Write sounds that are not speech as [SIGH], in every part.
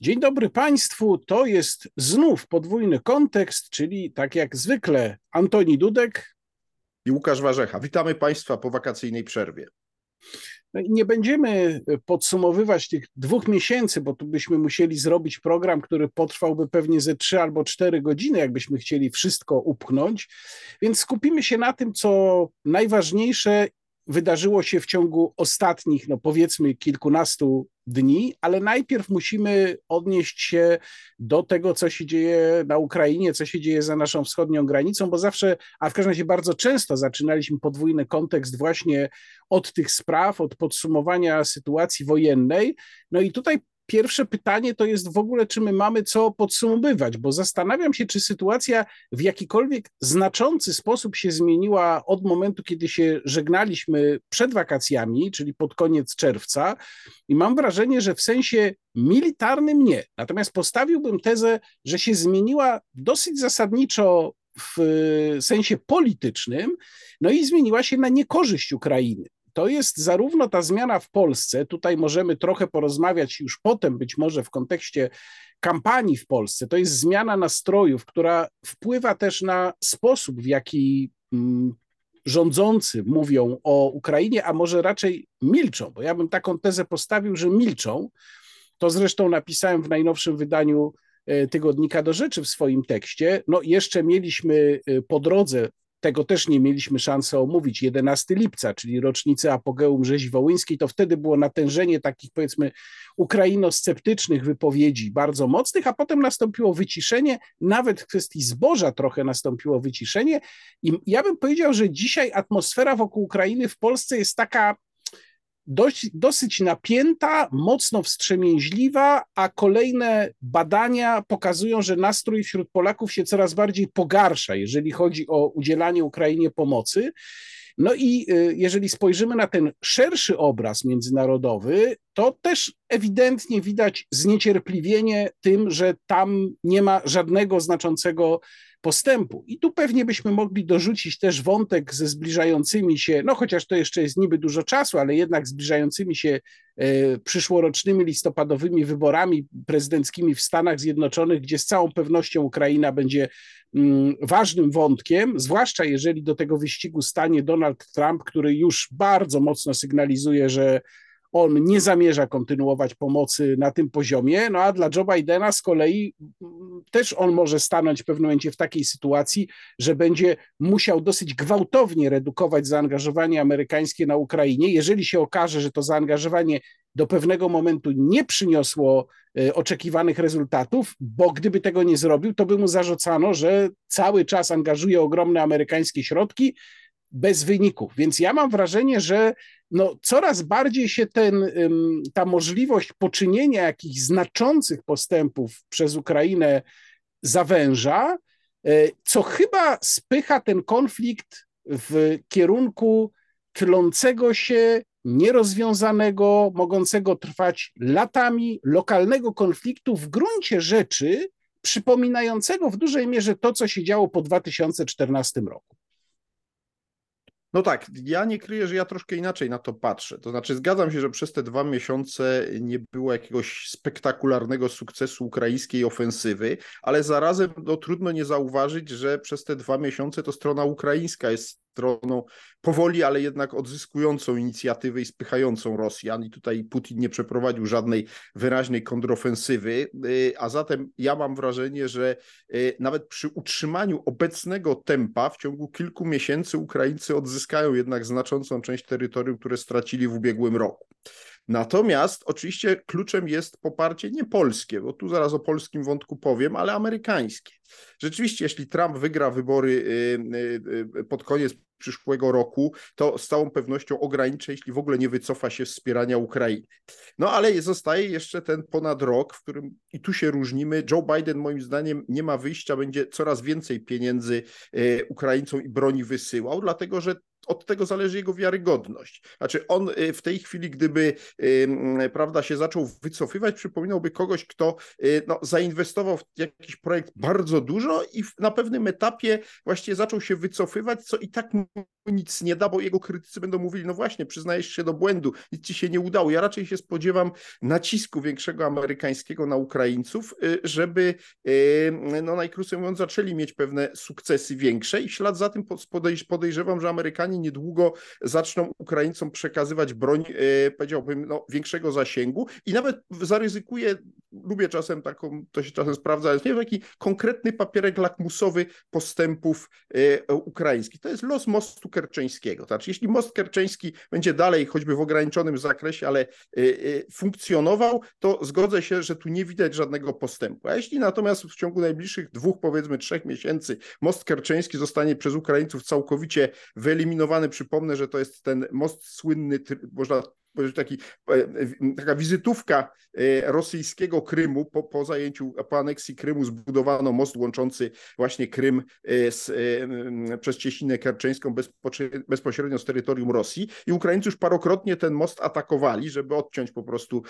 Dzień dobry Państwu. To jest znów podwójny kontekst, czyli tak jak zwykle Antoni Dudek i Łukasz Warzecha. Witamy Państwa po wakacyjnej przerwie. No nie będziemy podsumowywać tych dwóch miesięcy, bo tu byśmy musieli zrobić program, który potrwałby pewnie ze trzy albo cztery godziny, jakbyśmy chcieli wszystko upchnąć. Więc skupimy się na tym, co najważniejsze wydarzyło się w ciągu ostatnich, no powiedzmy, kilkunastu dni, ale najpierw musimy odnieść się do tego, co się dzieje na Ukrainie, co się dzieje za naszą wschodnią granicą, bo zawsze, a w każdym razie bardzo często zaczynaliśmy podwójny kontekst właśnie od tych spraw, od podsumowania sytuacji wojennej. No i tutaj pierwsze pytanie to jest w ogóle, czy my mamy co podsumowywać, bo zastanawiam się, czy sytuacja w jakikolwiek znaczący sposób się zmieniła od momentu, kiedy się żegnaliśmy przed wakacjami, czyli pod koniec czerwca. I mam wrażenie, że w sensie militarnym nie. Natomiast postawiłbym tezę, że się zmieniła dosyć zasadniczo w sensie politycznym, no i zmieniła się na niekorzyść Ukrainy to jest zarówno ta zmiana w Polsce, tutaj możemy trochę porozmawiać już potem, być może w kontekście kampanii w Polsce, to jest zmiana nastrojów, która wpływa też na sposób, w jaki mm, rządzący mówią o Ukrainie, a może raczej milczą, bo ja bym taką tezę postawił, że milczą. To zresztą napisałem w najnowszym wydaniu e, tygodnika do rzeczy w swoim tekście. No, jeszcze mieliśmy e, po drodze tego też nie mieliśmy szansy omówić. 11 lipca, czyli rocznicę apogeum rzezi wołyńskiej, to wtedy było natężenie takich powiedzmy ukrainosceptycznych wypowiedzi bardzo mocnych, a potem nastąpiło wyciszenie, nawet w kwestii zboża trochę nastąpiło wyciszenie i ja bym powiedział, że dzisiaj atmosfera wokół Ukrainy w Polsce jest taka dość, dosyć napięta, mocno wstrzemięźliwa, a kolejne badania pokazują, że nastrój wśród Polaków się coraz bardziej pogarsza, jeżeli chodzi o udzielanie Ukrainie pomocy. No i y, jeżeli spojrzymy na ten szerszy obraz międzynarodowy, to też ewidentnie widać zniecierpliwienie tym, że tam nie ma żadnego znaczącego postępu. I tu pewnie byśmy mogli dorzucić też wątek ze zbliżającymi się, no chociaż to jeszcze jest niby dużo czasu, ale jednak zbliżającymi się e, przyszłorocznymi listopadowymi wyborami prezydenckimi w Stanach Zjednoczonych, gdzie z całą pewnością Ukraina będzie mm, ważnym wątkiem, zwłaszcza jeżeli do tego wyścigu stanie Donald Trump, który już bardzo mocno sygnalizuje, że on nie zamierza kontynuować pomocy na tym poziomie, no a dla Joe Bidena z kolei mm, też on może stanąć w pewnym momencie w takiej sytuacji, że będzie musiał dosyć gwałtownie redukować zaangażowanie amerykańskie na Ukrainie. Jeżeli się okaże, że to zaangażowanie do pewnego momentu nie przyniosło e, oczekiwanych rezultatów, bo gdyby tego nie zrobił, to by mu zarzucano, że cały czas angażuje ogromne amerykańskie środki, bez wyników. Więc ja mam wrażenie, że no, coraz bardziej się ten, ta możliwość poczynienia jakichś znaczących postępów przez Ukrainę zawęża, e, co chyba spycha ten konflikt w kierunku tlącego się, nierozwiązanego, mogącego trwać latami, lokalnego konfliktu w gruncie rzeczy przypominającego w dużej mierze to, co się działo po 2014 roku. No tak, ja nie kryję, że ja troszkę inaczej na to patrzę. To znaczy, zgadzam się, że przez te dwa miesiące nie było jakiegoś spektakularnego sukcesu ukraińskiej ofensywy, ale zarazem no, trudno nie zauważyć, że przez te dwa miesiące to strona ukraińska jest stroną powoli, ale jednak odzyskującą inicjatywę i spychającą Rosjan. I tutaj Putin nie przeprowadził żadnej wyraźnej kontrofensywy. Y, a zatem ja mam wrażenie, że y, nawet przy utrzymaniu obecnego tempa w ciągu kilku miesięcy Ukraińcy odzyskają jednak znaczącą część terytorium, które stracili w ubiegłym roku. Natomiast oczywiście kluczem jest poparcie nie polskie, bo tu zaraz o polskim wątku powiem, ale amerykańskie. Rzeczywiście, jeśli Trump wygra wybory y, pod koniec przyszłego roku, to z całą pewnością ograniczy, jeśli w ogóle nie wycofa się z wspierania Ukrainy. No ale zostaje jeszcze ten ponad rok, w którym i tu się różnimy. Joe Biden moim zdaniem nie ma wyjścia, będzie coraz więcej pieniędzy e, Ukraińcom i broni wysyłał, dlatego że od tego zależy jego wiarygodność. Znaczy on w tej chwili, gdyby prawda, się zaczął wycofywać, przypominałby kogoś, kto no, zainwestował w jakiś projekt bardzo dużo i na pewnym etapie właściwie zaczął się wycofywać, co i tak mu nic nie da, bo jego krytycy będą mówili, no właśnie, przyznajesz się do błędu, nic ci się nie udało. Ja raczej się spodziewam nacisku większego amerykańskiego na Ukraińców, y, żeby, y, no najkrócej mówiąc, zaczęli mieć pewne sukcesy większe i w ślad za tym podejrzewam, że Amerykanie niedługo zaczną Ukraińcom przekazywać broń, y, powiedziałbym, no, większego zasięgu i nawet zaryzykuję, lubię czasem taką, to się czasem sprawdza, ale nie taki konkretny papierek lakmusowy postępów ukraińskich. To jest los mostu kerczeńskiego. Znaczy, jeśli most kerczeński będzie dalej, choćby w ograniczonym zakresie, ale funkcjonował, to zgodzę się, że tu nie widać żadnego postępu. A jeśli natomiast w ciągu najbliższych dwóch, powiedzmy trzech miesięcy most kerczeński zostanie przez Ukraińców całkowicie wyeliminowany, przypomnę, że to jest ten most słynny, można taki, e, taka wizytówka e, rosyjskiego Krymu po, po zajęciu, po aneksji Krymu zbudowano most łączący właśnie Krym e, z, przez Cieśninę Kerczeńską bezpośrednio z terytorium Rosji i Ukraińcy już parokrotnie ten most atakowali, żeby odciąć po prostu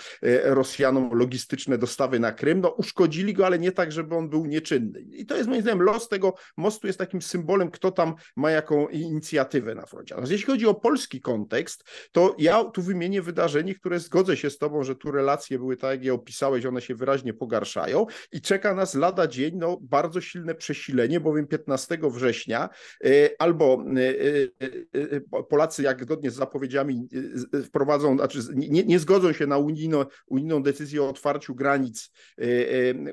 Rosjanom logistyczne dostawy na Krym. No uszkodzili go, ale nie tak, żeby on był nieczynny. I to jest moim zdaniem los tego mostu jest takim symbolem, kto tam ma jaką inicjatywę na froncie. Natomiast jeśli chodzi o polski kontekst, to ja tu wymienię wydarzenie, które zgodzę się z Tobą, że tu relacje były tak, jak je opisałeś, one się wyraźnie pogarszają i czeka nas lada dzień no, bardzo silne przesilenie, bowiem 15 września y, albo y, y, Polacy, jak zgodnie z zapowiedziami, wprowadzą, znaczy nie, nie zgodzą się na unijno, unijną decyzję o otwarciu granic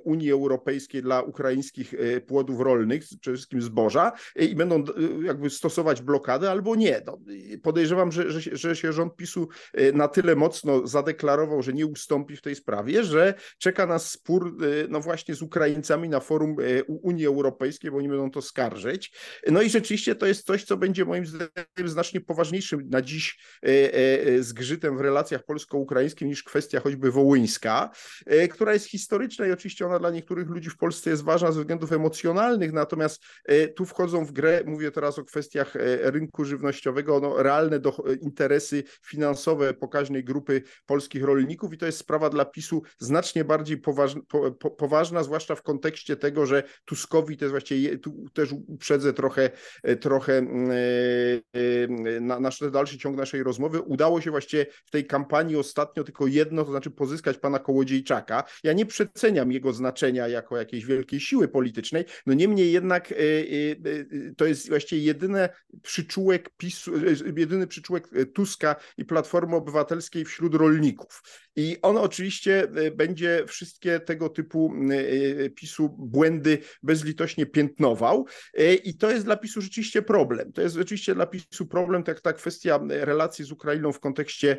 Unii Europejskiej dla ukraińskich płodów rolnych, przede wszystkim zboża i będą jakby stosować blokadę, albo nie. No, podejrzewam, że, że, że się rząd PiSu na tyle mocno zadeklarował, że nie ustąpi w tej sprawie, że czeka nas spór e, no właśnie z Ukraińcami na forum e, Unii Europejskiej, bo oni będą to skarżyć. No i rzeczywiście to jest coś, co będzie moim zdaniem znacznie poważniejszym na dziś zgrzytem w relacjach polsko-ukraińskich niż kwestia choćby wołyńska, która jest historyczna i oczywiście ona dla niektórych ludzi w Polsce jest ważna ze względów emocjonalnych, natomiast tu wchodzą w grę, mówię teraz o kwestiach rynku żywnościowego, no, realne do, interesy finansowe pokaźnej grupy polskich rolników i to jest sprawa dla PiSu znacznie bardziej poważna, po, po, poważna zwłaszcza w kontekście tego, że Tuskowi, to jest właściwie, tu też uprzedzę trochę, trochę mm, e, e, na nasz dalszy ciąg naszej rozmowy, udało się właściwie w tej kampanii ostatnio tylko jedno, to znaczy pozyskać pana Kołodziejczaka. Ja nie przeceniam jego znaczenia jako jakiejś wielkiej siły politycznej, no niemniej jednak e, to jest właściwie jedyny przyczółek PiSu, jedyny przyczółek Tuska i Platformy Obywatelskiej, wśród rolników. I on oczywiście e, będzie wszystkie tego typu e, PiSu błędy bezlitośnie piętnował i to jest dla PiSu rzeczywiście problem. To jest rzeczywiście dla PiSu problem, tak ta kwestia relacji z Ukrainą w kontekście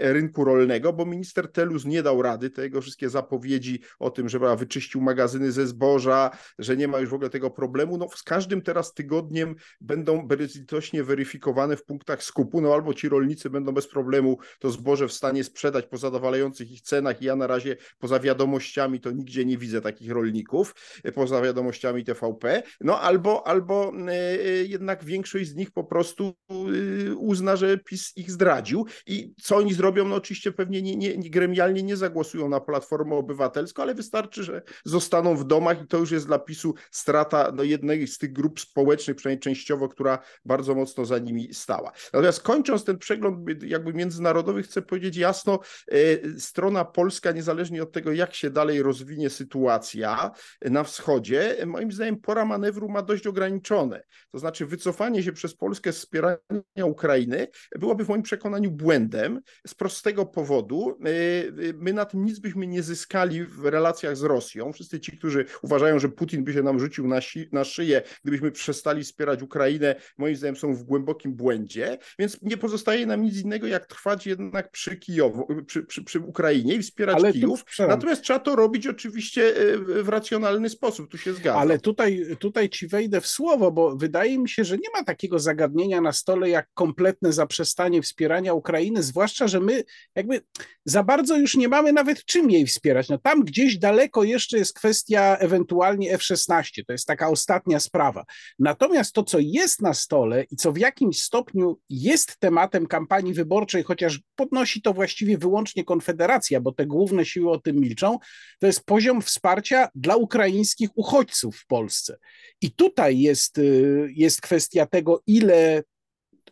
rynku rolnego, bo minister Telus nie dał rady, te jego wszystkie zapowiedzi o tym, że wyczyścił magazyny ze zboża, że nie ma już w ogóle tego problemu, no z każdym teraz tygodniem będą bezlitośnie weryfikowane w punktach skupu, no albo ci rolnicy będą bez problemu to zboże w stanie sprzedać po zadowalających ich cenach i ja na razie poza wiadomościami to nigdzie nie widzę takich rolników, poza wiadomościami TVP, no albo, albo e, e, jednak większość z nich po prostu e, uzna, że PiS ich zdradził. I co oni zrobią, no oczywiście pewnie nie, nie, gremialnie nie zagłosują na Platformę Obywatelską, ale wystarczy, że zostaną w domach i to już jest dla PiSu strata no, jednej z tych grup społecznych, przynajmniej częściowo, która bardzo mocno za nimi stała. Natomiast kończąc ten przegląd jakby międzynarodowy, chcę powiedzieć jasno, e, strona polska, niezależnie od tego, jak się dalej rozwinie sytuacja na wschodzie, moim zdaniem pora manewru ma dość ograniczone. To znaczy wycofanie się przez Polskę z wspierania Ukrainy byłoby w moim przekonaniu błędem z prostego powodu. E, my na tym nic byśmy nie zyskali w relacjach z Rosją. Wszyscy ci, którzy uważają, że Putin by się nam rzucił na, si na szyję, gdybyśmy przestali wspierać Ukrainę, moim zdaniem są w głębokim błędzie, więc nie pozostaje nam nic innego, jak trwać jednak przy Kijowu, przy, przy, przy Ukrainie i wspierać Ale Kijów. Tu, Natomiast trzeba to robić oczywiście w racjonalny sposób, tu się zgadzam. Ale tutaj, tutaj ci wejdę w słowo, bo wydaje mi się, że nie ma takiego zagadnienia na stole jak kompletne zaprzestanie wspierania Ukrainy, zwłaszcza, że my jakby za bardzo już nie mamy nawet czym jej wspierać. No tam gdzieś daleko jeszcze jest kwestia ewentualnie F-16, to jest taka ostatnia sprawa. Natomiast to, co jest na stole i co w jakimś stopniu jest tematem kampanii wyborczej, chociaż podnosi to właściwie wyłącznie Konfederacja, bo te główne siły o tym milczą, to jest poziom wsparcia dla ukraińskich uchodźców w Polsce. I tutaj jest, y, jest kwestia tego, ile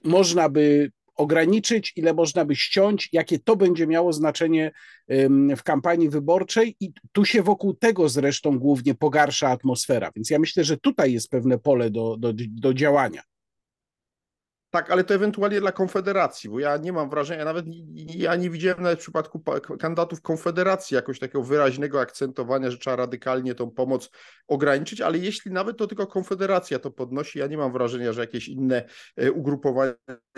można by ograniczyć, ile można by ściąć, jakie to będzie miało znaczenie w kampanii wyborczej i tu się wokół tego zresztą głównie pogarsza atmosfera. Więc ja myślę, że tutaj jest pewne pole do, do, do działania. Tak, ale to ewentualnie dla Konfederacji, bo ja nie mam wrażenia, nawet ja nie widziałem nawet w przypadku kandydatów Konfederacji jakoś takiego wyraźnego akcentowania, że trzeba radykalnie tą pomoc ograniczyć, ale jeśli nawet to tylko Konfederacja to podnosi, ja nie mam wrażenia, że jakieś inne e, ugrupowania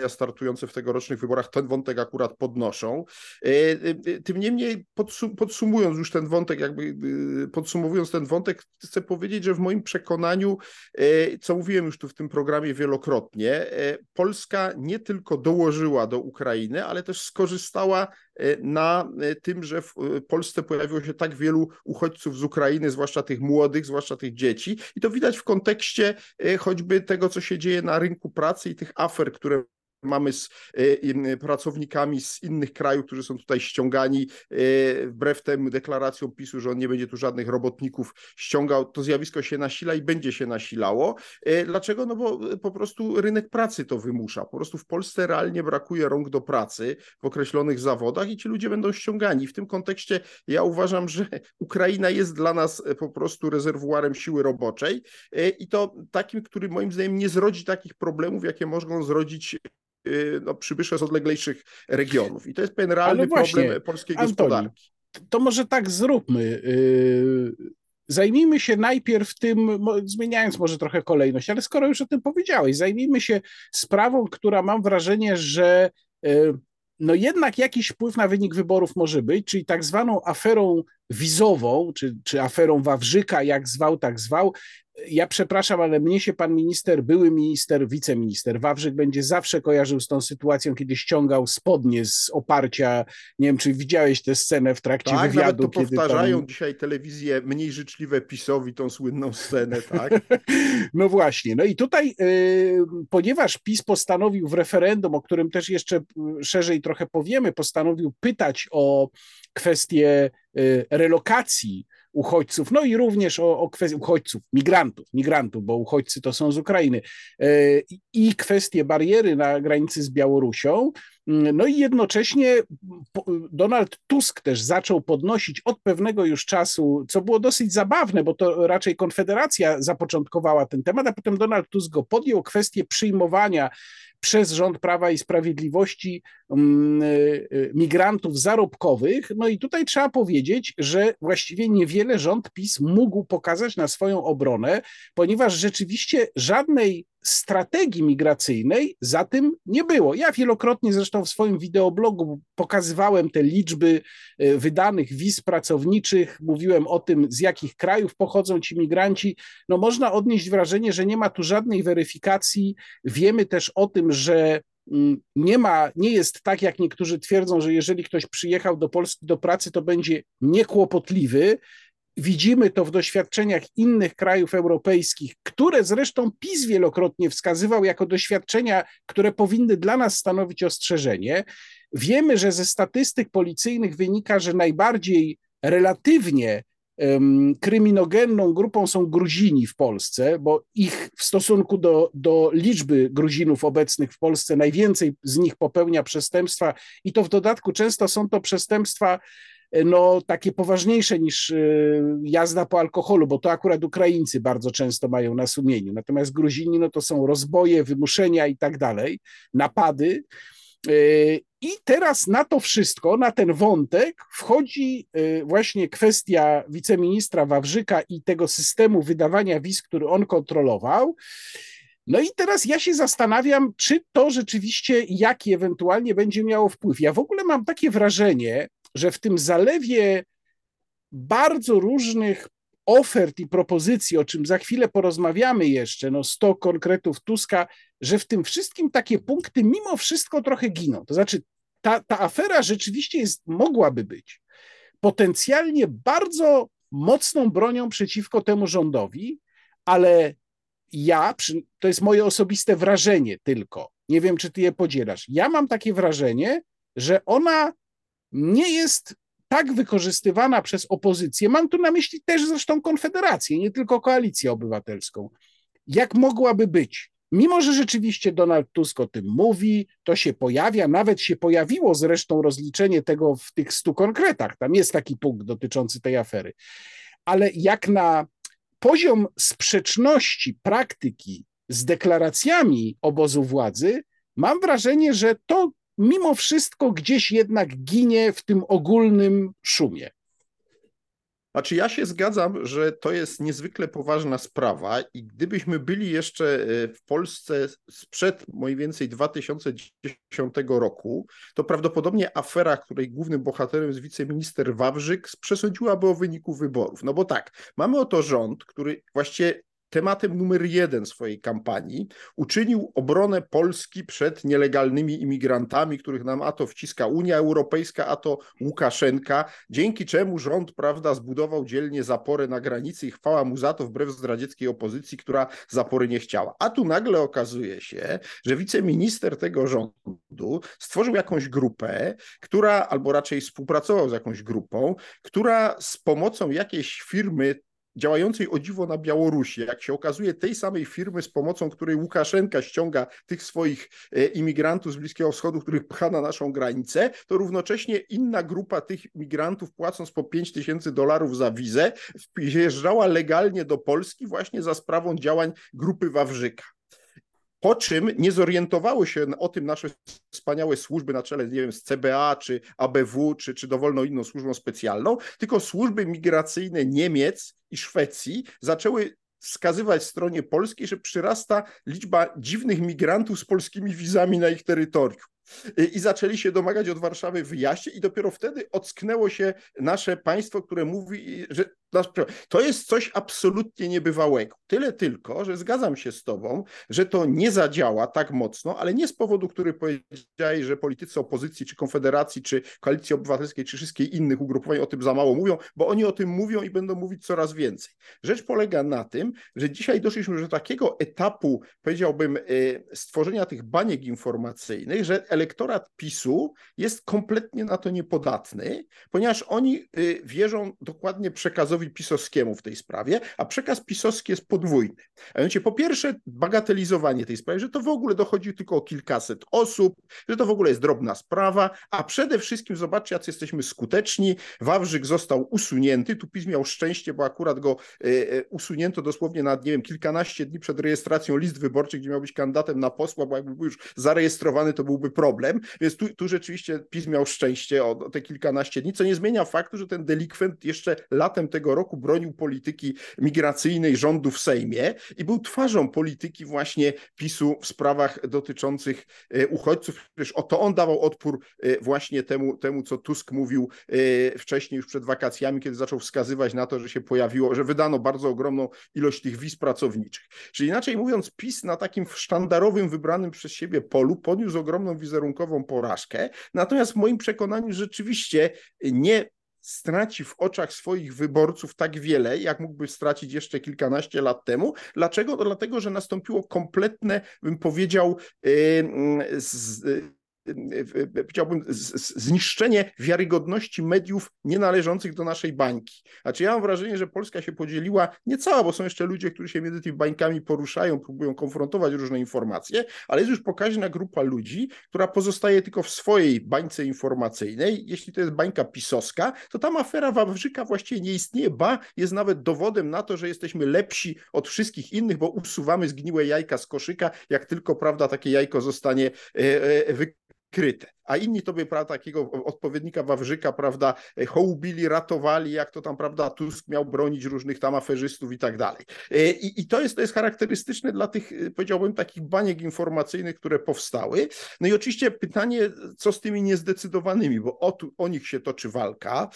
startujące w tegorocznych wyborach ten wątek akurat podnoszą. E, e, tym niemniej podsumując już ten wątek, jakby podsumowując ten wątek, chcę powiedzieć, że w moim przekonaniu, co mówiłem już tu w tym programie wielokrotnie, Polska nie tylko dołożyła do Ukrainy, ale też skorzystała e, na e, tym, że w e, Polsce pojawiło się tak wielu uchodźców z Ukrainy, zwłaszcza tych młodych, zwłaszcza tych dzieci. I to widać w kontekście choćby tego, co się dzieje na rynku pracy i tych afer, które mamy z e, pracownikami z innych krajów, którzy są tutaj ściągani, e, wbrew temu deklaracjom PiSu, że on nie będzie tu żadnych robotników ściągał, to zjawisko się nasila i będzie się nasilało. E, dlaczego? No bo po prostu rynek pracy to wymusza. Po prostu w Polsce realnie brakuje rąk do pracy w określonych zawodach i ci ludzie będą ściągani. W tym kontekście ja uważam, że Ukraina jest dla nas po prostu rezerwuarem siły roboczej i to takim, który moim zdaniem nie zrodzi takich problemów, jakie mogą zrodzić no, przybysze z odleglejszych regionów. I to jest pewien realny właśnie, problem polskiej Antoni, gospodarki. To może tak zróbmy. Y, zajmijmy się najpierw tym, zmieniając może trochę kolejność, ale skoro już o tym powiedziałeś, zajmijmy się sprawą, która mam wrażenie, że y, no jednak jakiś wpływ na wynik wyborów może być, czyli tak zwaną aferą wizową, czy, czy aferą Wawrzyka, jak zwał, tak zwał, ja przepraszam, ale mnie się pan minister, były minister, wiceminister Wawrzyk będzie zawsze kojarzył z tą sytuacją, kiedy ściągał spodnie z oparcia. Nie wiem, czy widziałeś tę scenę w trakcie tak, wywiadu. Nawet to kiedy powtarzają dzisiaj telewizje mniej życzliwe PiSowi tą słynną scenę, tak? [LAUGHS] no właśnie. No i tutaj, yy, ponieważ PiS postanowił w referendum, o którym też jeszcze y, szerzej trochę powiemy, postanowił pytać o kwestię yy, relokacji uchodźców, no i również o, o uchodźców, migrantów, migrantów, bo uchodźcy to są z Ukrainy e, i kwestie bariery na granicy z Białorusią. No i jednocześnie Donald Tusk też zaczął podnosić od pewnego już czasu, co było dosyć zabawne, bo to raczej Konfederacja zapoczątkowała ten temat, a potem Donald Tusk go podjął, kwestię przyjmowania przez rząd Prawa i Sprawiedliwości mm, y, y, migrantów zarobkowych. No i tutaj trzeba powiedzieć, że właściwie niewiele rząd PiS mógł pokazać na swoją obronę, ponieważ rzeczywiście żadnej strategii migracyjnej za tym nie było. Ja wielokrotnie zresztą w swoim wideoblogu pokazywałem te liczby y, wydanych wiz pracowniczych, mówiłem o tym, z jakich krajów pochodzą ci migranci. No można odnieść wrażenie, że nie ma tu żadnej weryfikacji. Wiemy też o tym, że mm, nie ma, nie jest tak, jak niektórzy twierdzą, że jeżeli ktoś przyjechał do Polski do pracy, to będzie niekłopotliwy. Widzimy to w doświadczeniach innych krajów europejskich, które zresztą PiS wielokrotnie wskazywał jako doświadczenia, które powinny dla nas stanowić ostrzeżenie. Wiemy, że ze statystyk policyjnych wynika, że najbardziej relatywnie kryminogenną grupą są Gruzini w Polsce, bo ich w stosunku do, do liczby Gruzinów obecnych w Polsce najwięcej z nich popełnia przestępstwa i to w dodatku często są to przestępstwa e, no, takie poważniejsze niż e, jazda po alkoholu, bo to akurat Ukraińcy bardzo często mają na sumieniu. Natomiast Gruzini no, to są rozboje, wymuszenia i tak dalej, napady. E, I teraz na to wszystko, na ten wątek wchodzi e, właśnie kwestia wiceministra Wawrzyka i tego systemu wydawania wiz, który on kontrolował. No i teraz ja się zastanawiam, czy to rzeczywiście jaki ewentualnie będzie miało wpływ. Ja w ogóle mam takie wrażenie, że w tym zalewie bardzo różnych ofert i propozycji, o czym za chwilę porozmawiamy jeszcze, no 100 konkretów Tuska, że w tym wszystkim takie punkty mimo wszystko trochę giną. To znaczy, ta, ta afera rzeczywiście jest, mogłaby być potencjalnie bardzo mocną bronią przeciwko temu rządowi, ale ja, to jest moje osobiste wrażenie tylko, nie wiem, czy ty je podzielasz. Ja mam takie wrażenie, że ona nie jest tak wykorzystywana przez opozycję, mam tu na myśli też zresztą Konfederację, nie tylko Koalicję Obywatelską, jak mogłaby być. Mimo, że rzeczywiście Donald Tusk o tym mówi, to się pojawia, nawet się pojawiło zresztą rozliczenie tego w tych stu konkretach, tam jest taki punkt dotyczący tej afery. Ale jak na poziom sprzeczności praktyki z deklaracjami obozu władzy, mam wrażenie, że to mimo wszystko gdzieś jednak ginie w tym ogólnym szumie. Znaczy, ja się zgadzam, że to jest niezwykle poważna sprawa, i gdybyśmy byli jeszcze e, w Polsce sprzed mniej więcej 2010 roku, to prawdopodobnie afera, której głównym bohaterem jest wiceminister Wawrzyk, przesądziłaby o wyniku wyborów. No bo tak, mamy oto rząd, który właściwie tematem numer jeden swojej kampanii. Uczynił obronę Polski przed nielegalnymi imigrantami, których nam a to wciska Unia Europejska, a to Łukaszenka, dzięki czemu rząd, prawda, zbudował dzielnie zapory na granicy i chwała mu za to wbrew zdradzieckiej opozycji, która zapory nie chciała. A tu nagle okazuje się, że wiceminister tego rządu stworzył jakąś grupę, która, albo raczej współpracował z jakąś grupą, która z pomocą jakiejś firmy działającej o dziwo na Białorusi, jak się okazuje, tej samej firmy, z pomocą której Łukaszenka ściąga tych swoich e, imigrantów z Bliskiego Wschodu, których pcha na naszą granicę, to równocześnie inna grupa tych imigrantów, płacąc po 5 tysięcy dolarów za wizę, wjeżdżała legalnie do Polski właśnie za sprawą działań grupy Wawrzyka. Po czym nie zorientowały się o tym nasze wspaniałe służby na czele, nie wiem, z CBA, czy ABW, czy, czy dowolną inną służbą specjalną, tylko służby migracyjne Niemiec i Szwecji zaczęły wskazywać stronie polskiej, że przyrasta liczba dziwnych migrantów z polskimi wizami na ich terytorium. I zaczęli się domagać od Warszawy wyjaśnień, i dopiero wtedy ocknęło się nasze państwo, które mówi, że to jest coś absolutnie niebywałego. Tyle tylko, że zgadzam się z Tobą, że to nie zadziała tak mocno, ale nie z powodu, który powiedziałeś, że politycy opozycji, czy Konfederacji, czy Koalicji Obywatelskiej, czy wszystkich innych ugrupowań o tym za mało mówią, bo oni o tym mówią i będą mówić coraz więcej. Rzecz polega na tym, że dzisiaj doszliśmy do takiego etapu, powiedziałbym, y, stworzenia tych baniek informacyjnych, że elektorat PiSu jest kompletnie na to niepodatny, ponieważ oni y, wierzą dokładnie przekazowi przekazowi pisowskiemu w tej sprawie, a przekaz pisowski jest podwójny. A mianowicie po pierwsze bagatelizowanie tej sprawy, że to w ogóle dochodzi tylko o kilkaset osób, że to w ogóle jest drobna sprawa, a przede wszystkim zobaczcie, jacy jesteśmy skuteczni. Wawrzyk został usunięty, tu PiS miał szczęście, bo akurat go e, e, usunięto dosłownie na, nie wiem, kilkanaście dni przed rejestracją list wyborczych, gdzie miał być kandydatem na posła, bo jakby był już zarejestrowany, to byłby problem, więc tu, tu rzeczywiście PiS miał szczęście o te kilkanaście dni, co nie zmienia faktu, że ten delikwent jeszcze latem tego roku bronił polityki migracyjnej rządu w Sejmie i był twarzą polityki właśnie PiSu w sprawach dotyczących e, uchodźców. Przecież oto on dawał odpór e, właśnie temu, temu, co Tusk mówił e, wcześniej, już przed wakacjami, kiedy zaczął wskazywać na to, że się pojawiło, że wydano bardzo ogromną ilość tych wiz pracowniczych. Czyli inaczej mówiąc, PiS na takim sztandarowym, wybranym przez siebie polu poniósł ogromną wizerunkową porażkę. Natomiast w moim przekonaniu rzeczywiście nie straci w oczach swoich wyborców tak wiele, jak mógłby stracić jeszcze kilkanaście lat temu. Dlaczego? No dlatego, że nastąpiło kompletne, bym powiedział, yy, z, powiedziałbym, zniszczenie wiarygodności mediów nienależących do naszej bańki. Znaczy ja mam wrażenie, że Polska się podzieliła nie cała, bo są jeszcze ludzie, którzy się między tymi bańkami poruszają, próbują konfrontować różne informacje, ale jest już pokaźna grupa ludzi, która pozostaje tylko w swojej bańce informacyjnej. Jeśli to jest bańka pisowska, to tam afera Wawrzyka właściwie nie istnieje, ba jest nawet dowodem na to, że jesteśmy lepsi od wszystkich innych, bo usuwamy zgniłe jajka z koszyka, jak tylko, prawda, takie jajko zostanie e, e, wykryte. A inni to by prawda, takiego odpowiednika Wawrzyka, prawda, hołbili, ratowali, jak to tam, prawda, Tusk miał bronić różnych tam aferzystów i tak dalej. I, i to, jest, to jest charakterystyczne dla tych, powiedziałbym, takich baniek informacyjnych, które powstały. No i oczywiście pytanie, co z tymi niezdecydowanymi, bo o, tu, o nich się toczy walka,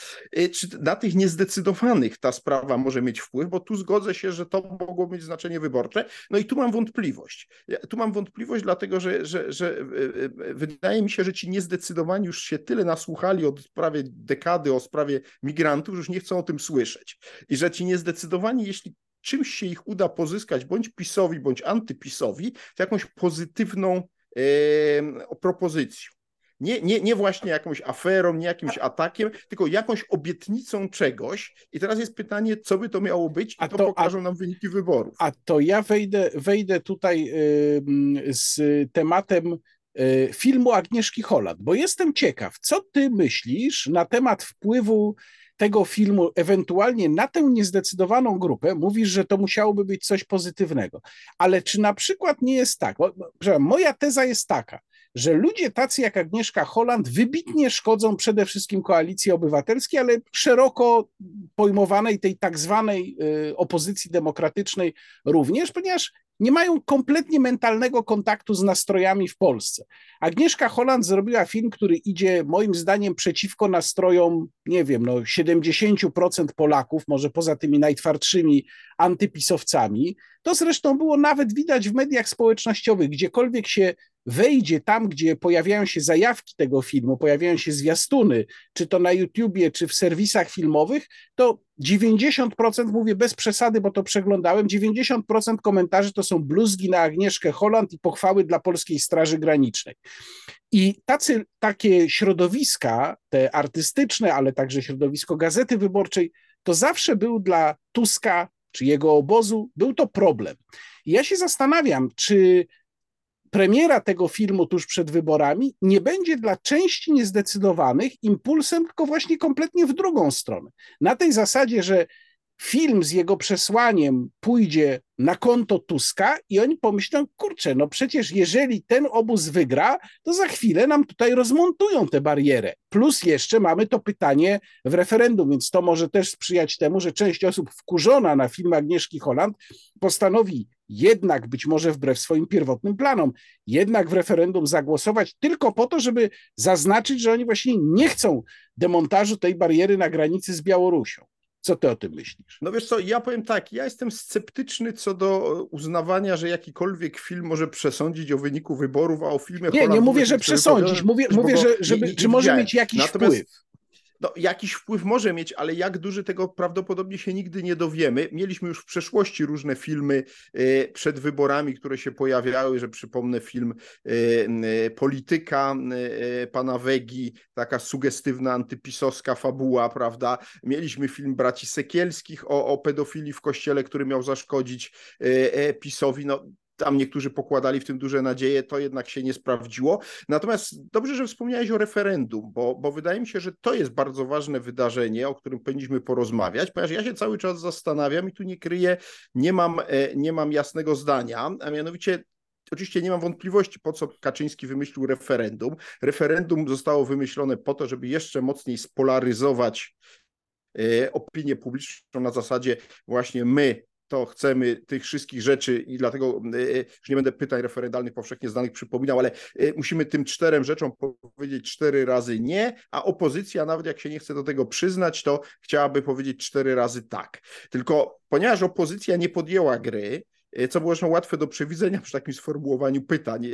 czy na tych niezdecydowanych ta sprawa może mieć wpływ, bo tu zgodzę się, że to mogło mieć znaczenie wyborcze. No i tu mam wątpliwość. Tu mam wątpliwość, dlatego że, że, że wydaje mi się, że ci niezdecydowani już się tyle nasłuchali od prawie dekady o sprawie migrantów, że już nie chcą o tym słyszeć. I że ci niezdecydowani, jeśli czymś się ich uda pozyskać, bądź PiSowi, bądź antypisowi, to jakąś pozytywną e, propozycją. Nie, nie, nie właśnie jakąś aferą, nie jakimś atakiem, tylko jakąś obietnicą czegoś. I teraz jest pytanie, co by to miało być, a to, to pokażą a, nam wyniki wyborów. A to ja wejdę, wejdę tutaj z tematem filmu Agnieszki Holland, bo jestem ciekaw, co ty myślisz na temat wpływu tego filmu, ewentualnie na tę niezdecydowaną grupę, mówisz, że to musiałoby być coś pozytywnego. Ale czy na przykład nie jest tak? Bo, moja teza jest taka, że ludzie tacy jak Agnieszka Holland wybitnie szkodzą przede wszystkim koalicji obywatelskiej, ale szeroko pojmowanej tej tak zwanej y, opozycji demokratycznej również, ponieważ nie mają kompletnie mentalnego kontaktu z nastrojami w Polsce. Agnieszka Holland zrobiła film, który idzie moim zdaniem przeciwko nastrojom, nie wiem, no 70% Polaków, może poza tymi najtwardszymi antypisowcami. To zresztą było nawet widać w mediach społecznościowych, gdziekolwiek się wejdzie tam, gdzie pojawiają się zajawki tego filmu, pojawiają się zwiastuny, czy to na YouTubie, czy w serwisach filmowych, to 90%, mówię bez przesady, bo to przeglądałem, 90% komentarzy to są bluzgi na Agnieszkę Holland i pochwały dla Polskiej Straży Granicznej. I tacy, takie środowiska, te artystyczne, ale także środowisko Gazety Wyborczej, to zawsze był dla Tuska czy jego obozu, był to problem. I ja się zastanawiam, czy premiera tego filmu tuż przed wyborami nie będzie dla części niezdecydowanych impulsem, tylko właśnie kompletnie w drugą stronę. Na tej zasadzie, że film z jego przesłaniem pójdzie na konto Tuska i oni pomyślą, kurczę, no przecież jeżeli ten obóz wygra, to za chwilę nam tutaj rozmontują tę barierę. Plus jeszcze mamy to pytanie w referendum, więc to może też sprzyjać temu, że część osób wkurzona na film Agnieszki Holland postanowi jednak być może wbrew swoim pierwotnym planom, jednak w referendum zagłosować tylko po to, żeby zaznaczyć, że oni właśnie nie chcą demontażu tej bariery na granicy z Białorusią. Co ty o tym myślisz? No wiesz co, ja powiem tak, ja jestem sceptyczny co do uznawania, że jakikolwiek film może przesądzić o wyniku wyborów, a o filmie Nie, nie mówię, że przesądzić, mówię, mówię że żeby, nie czy może mieć jakiś Natomiast, wpływ no, jakiś wpływ może mieć, ale jak duży tego prawdopodobnie się nigdy nie dowiemy. Mieliśmy już w przeszłości różne filmy e, przed wyborami, które się pojawiały, że przypomnę film e, e, Polityka pana Wegi, taka sugestywna antypisowska fabuła, prawda? Mieliśmy film braci Sekielskich o, o pedofilii w kościele, który miał zaszkodzić PiSowi. No, tam niektórzy pokładali w tym duże nadzieje, to jednak się nie sprawdziło. Natomiast dobrze, że wspomniałeś o referendum, bo, bo wydaje mi się, że to jest bardzo ważne wydarzenie, o którym powinniśmy porozmawiać, ponieważ ja się cały czas zastanawiam i tu nie kryję, nie mam, e, nie mam jasnego zdania, a mianowicie Oczywiście nie mam wątpliwości, po co Kaczyński wymyślił referendum. Referendum zostało wymyślone po to, żeby jeszcze mocniej spolaryzować e, opinię publiczną na zasadzie właśnie my to chcemy tych wszystkich rzeczy i dlatego e, e, już nie będę pytań referendalnych powszechnie znanych przypominał, ale e, musimy tym czterem rzeczom powiedzieć cztery razy nie, a opozycja, nawet jak się nie chce do tego przyznać, to chciałaby powiedzieć cztery razy tak. Tylko ponieważ opozycja nie podjęła gry, co było zresztą łatwe do przewidzenia przy takim sformułowaniu pytań, e,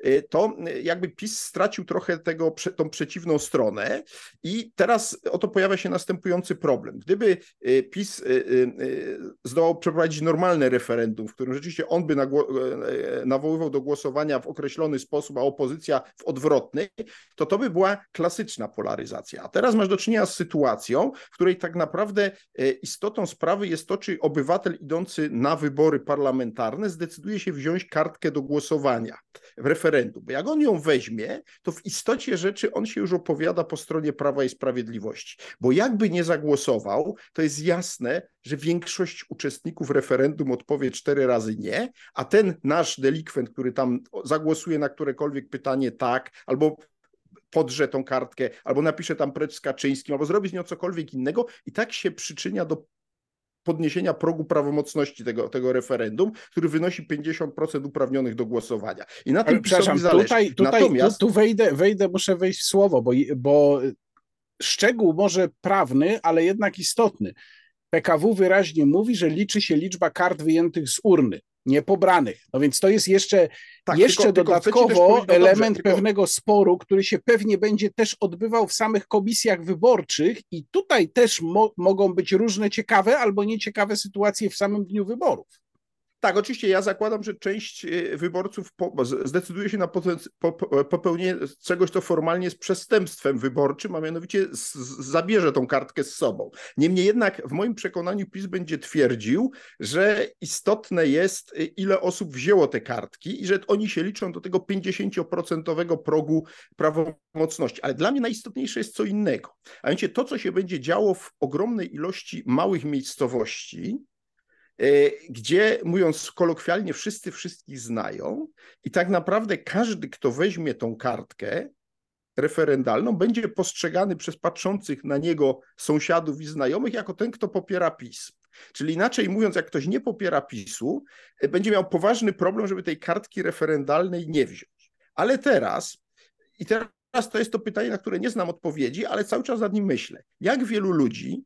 e, to jakby PiS stracił trochę tego, tą przeciwną stronę i teraz oto pojawia się następujący problem. Gdyby PiS zdołał przeprowadzić normalne referendum, w którym rzeczywiście on by nawoływał do głosowania w określony sposób, a opozycja w odwrotny, to to by była klasyczna polaryzacja. A teraz masz do czynienia z sytuacją, w której tak naprawdę istotą sprawy jest to, czy obywatel idący na wybory parlamentarne, parlamentarne zdecyduje się wziąć kartkę do głosowania w referendum. Bo jak on ją weźmie, to w istocie rzeczy on się już opowiada po stronie Prawa i Sprawiedliwości. Bo jakby nie zagłosował, to jest jasne, że większość uczestników referendum odpowie cztery razy nie, a ten nasz delikwent, który tam zagłosuje na którekolwiek pytanie tak, albo podrze tą kartkę, albo napisze tam precz z Kaczyńskim, albo zrobi z nią cokolwiek innego i tak się przyczynia do podniesienia progu prawomocności tego, tego referendum, który wynosi 50% uprawnionych do głosowania. I na tym przepraszam, zależy. Tutaj, tutaj Natomiast... tu, tu wejdę, wejdę, muszę wejść w słowo, bo, bo szczegół może prawny, ale jednak istotny. PKW wyraźnie mówi, że liczy się liczba kart wyjętych z urny, nie pobranych. No więc to jest jeszcze, tak, jeszcze tylko, dodatkowo tylko element dobrze, pewnego tylko... sporu, który się pewnie będzie też odbywał w samych komisjach wyborczych i tutaj też mo mogą być różne ciekawe albo nieciekawe sytuacje w samym dniu wyborów. Tak, oczywiście ja zakładam, że część y, wyborców zdecyduje się na popełnienie czegoś, co formalnie jest przestępstwem wyborczym, a mianowicie zabierze tą kartkę z sobą. Niemniej jednak w moim przekonaniu PiS będzie twierdził, że istotne jest, y, ile osób wzięło te kartki i że oni się liczą do tego 50% progu prawomocności. Ale dla mnie najistotniejsze jest co innego. A mianowicie to, co się będzie działo w ogromnej ilości małych miejscowości, E, gdzie mówiąc kolokwialnie, wszyscy wszystkich znają i tak naprawdę każdy, kto weźmie tą kartkę referendalną, będzie postrzegany przez patrzących na niego sąsiadów i znajomych jako ten, kto popiera PiS. Czyli inaczej mówiąc, jak ktoś nie popiera PiSu, e, będzie miał poważny problem, żeby tej kartki referendalnej nie wziąć. Ale teraz, i teraz to jest to pytanie, na które nie znam odpowiedzi, ale cały czas nad nim myślę. Jak wielu ludzi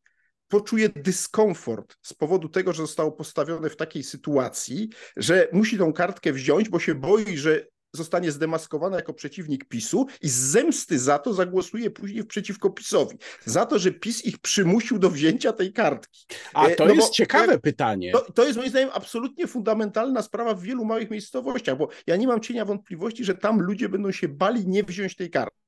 poczuje dyskomfort z powodu tego, że zostało postawione w takiej sytuacji, że musi tą kartkę wziąć, bo się boi, że zostanie zdemaskowana jako przeciwnik PiSu i z zemsty za to zagłosuje później przeciwko PiSowi. Za to, że PiS ich przymusił do wzięcia tej kartki. A e, to no jest bo, ciekawe pytanie. To, to jest moim zdaniem absolutnie fundamentalna sprawa w wielu małych miejscowościach, bo ja nie mam cienia wątpliwości, że tam ludzie będą się bali nie wziąć tej kartki.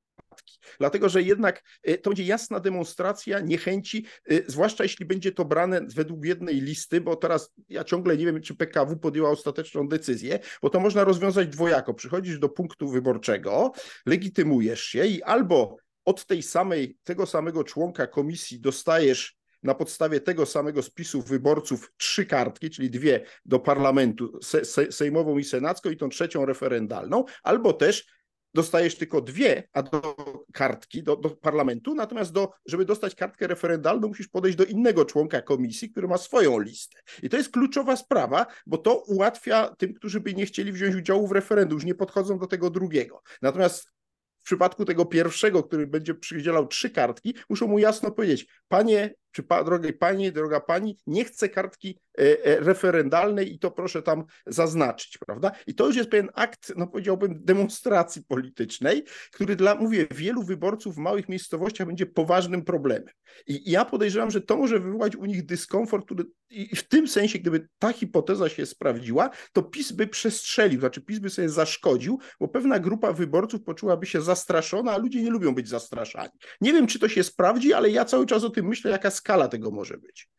Dlatego, że jednak y, to będzie jasna demonstracja niechęci, y, zwłaszcza jeśli będzie to brane według jednej listy, bo teraz ja ciągle nie wiem, czy PKW podjęła ostateczną decyzję, bo to można rozwiązać dwojako. Przychodzisz do punktu wyborczego, legitymujesz się i albo od tej samej, tego samego członka komisji dostajesz na podstawie tego samego spisu wyborców trzy kartki, czyli dwie do parlamentu, se, se, sejmową i senacką i tą trzecią referendalną, albo też dostajesz tylko dwie a do kartki do, do, parlamentu, natomiast do, żeby dostać kartkę referendalną, musisz podejść do innego członka komisji, który ma swoją listę. I to jest kluczowa sprawa, bo to ułatwia tym, którzy by nie chcieli wziąć udziału w referendum, już nie podchodzą do tego drugiego. Natomiast w przypadku tego pierwszego, który będzie przydzielał trzy kartki, muszą mu jasno powiedzieć, panie czy pa, drogie pani, droga pani, nie chce kartki e, e, referendalnej i to proszę tam zaznaczyć, prawda? I to już jest pewien akt, no powiedziałbym, demonstracji politycznej, który dla, mówię, wielu wyborców w małych miejscowościach będzie poważnym problemem. I, ja podejrzewam, że to może wywołać u nich dyskomfort, który i w tym sensie, gdyby ta hipoteza się sprawdziła, to PiS by przestrzelił, znaczy PiS by sobie zaszkodził, bo pewna grupa wyborców poczułaby się zastraszona, a ludzie nie lubią być zastraszani. Nie wiem, czy to się sprawdzi, ale ja cały czas o tym myślę, jaka skala tego może być.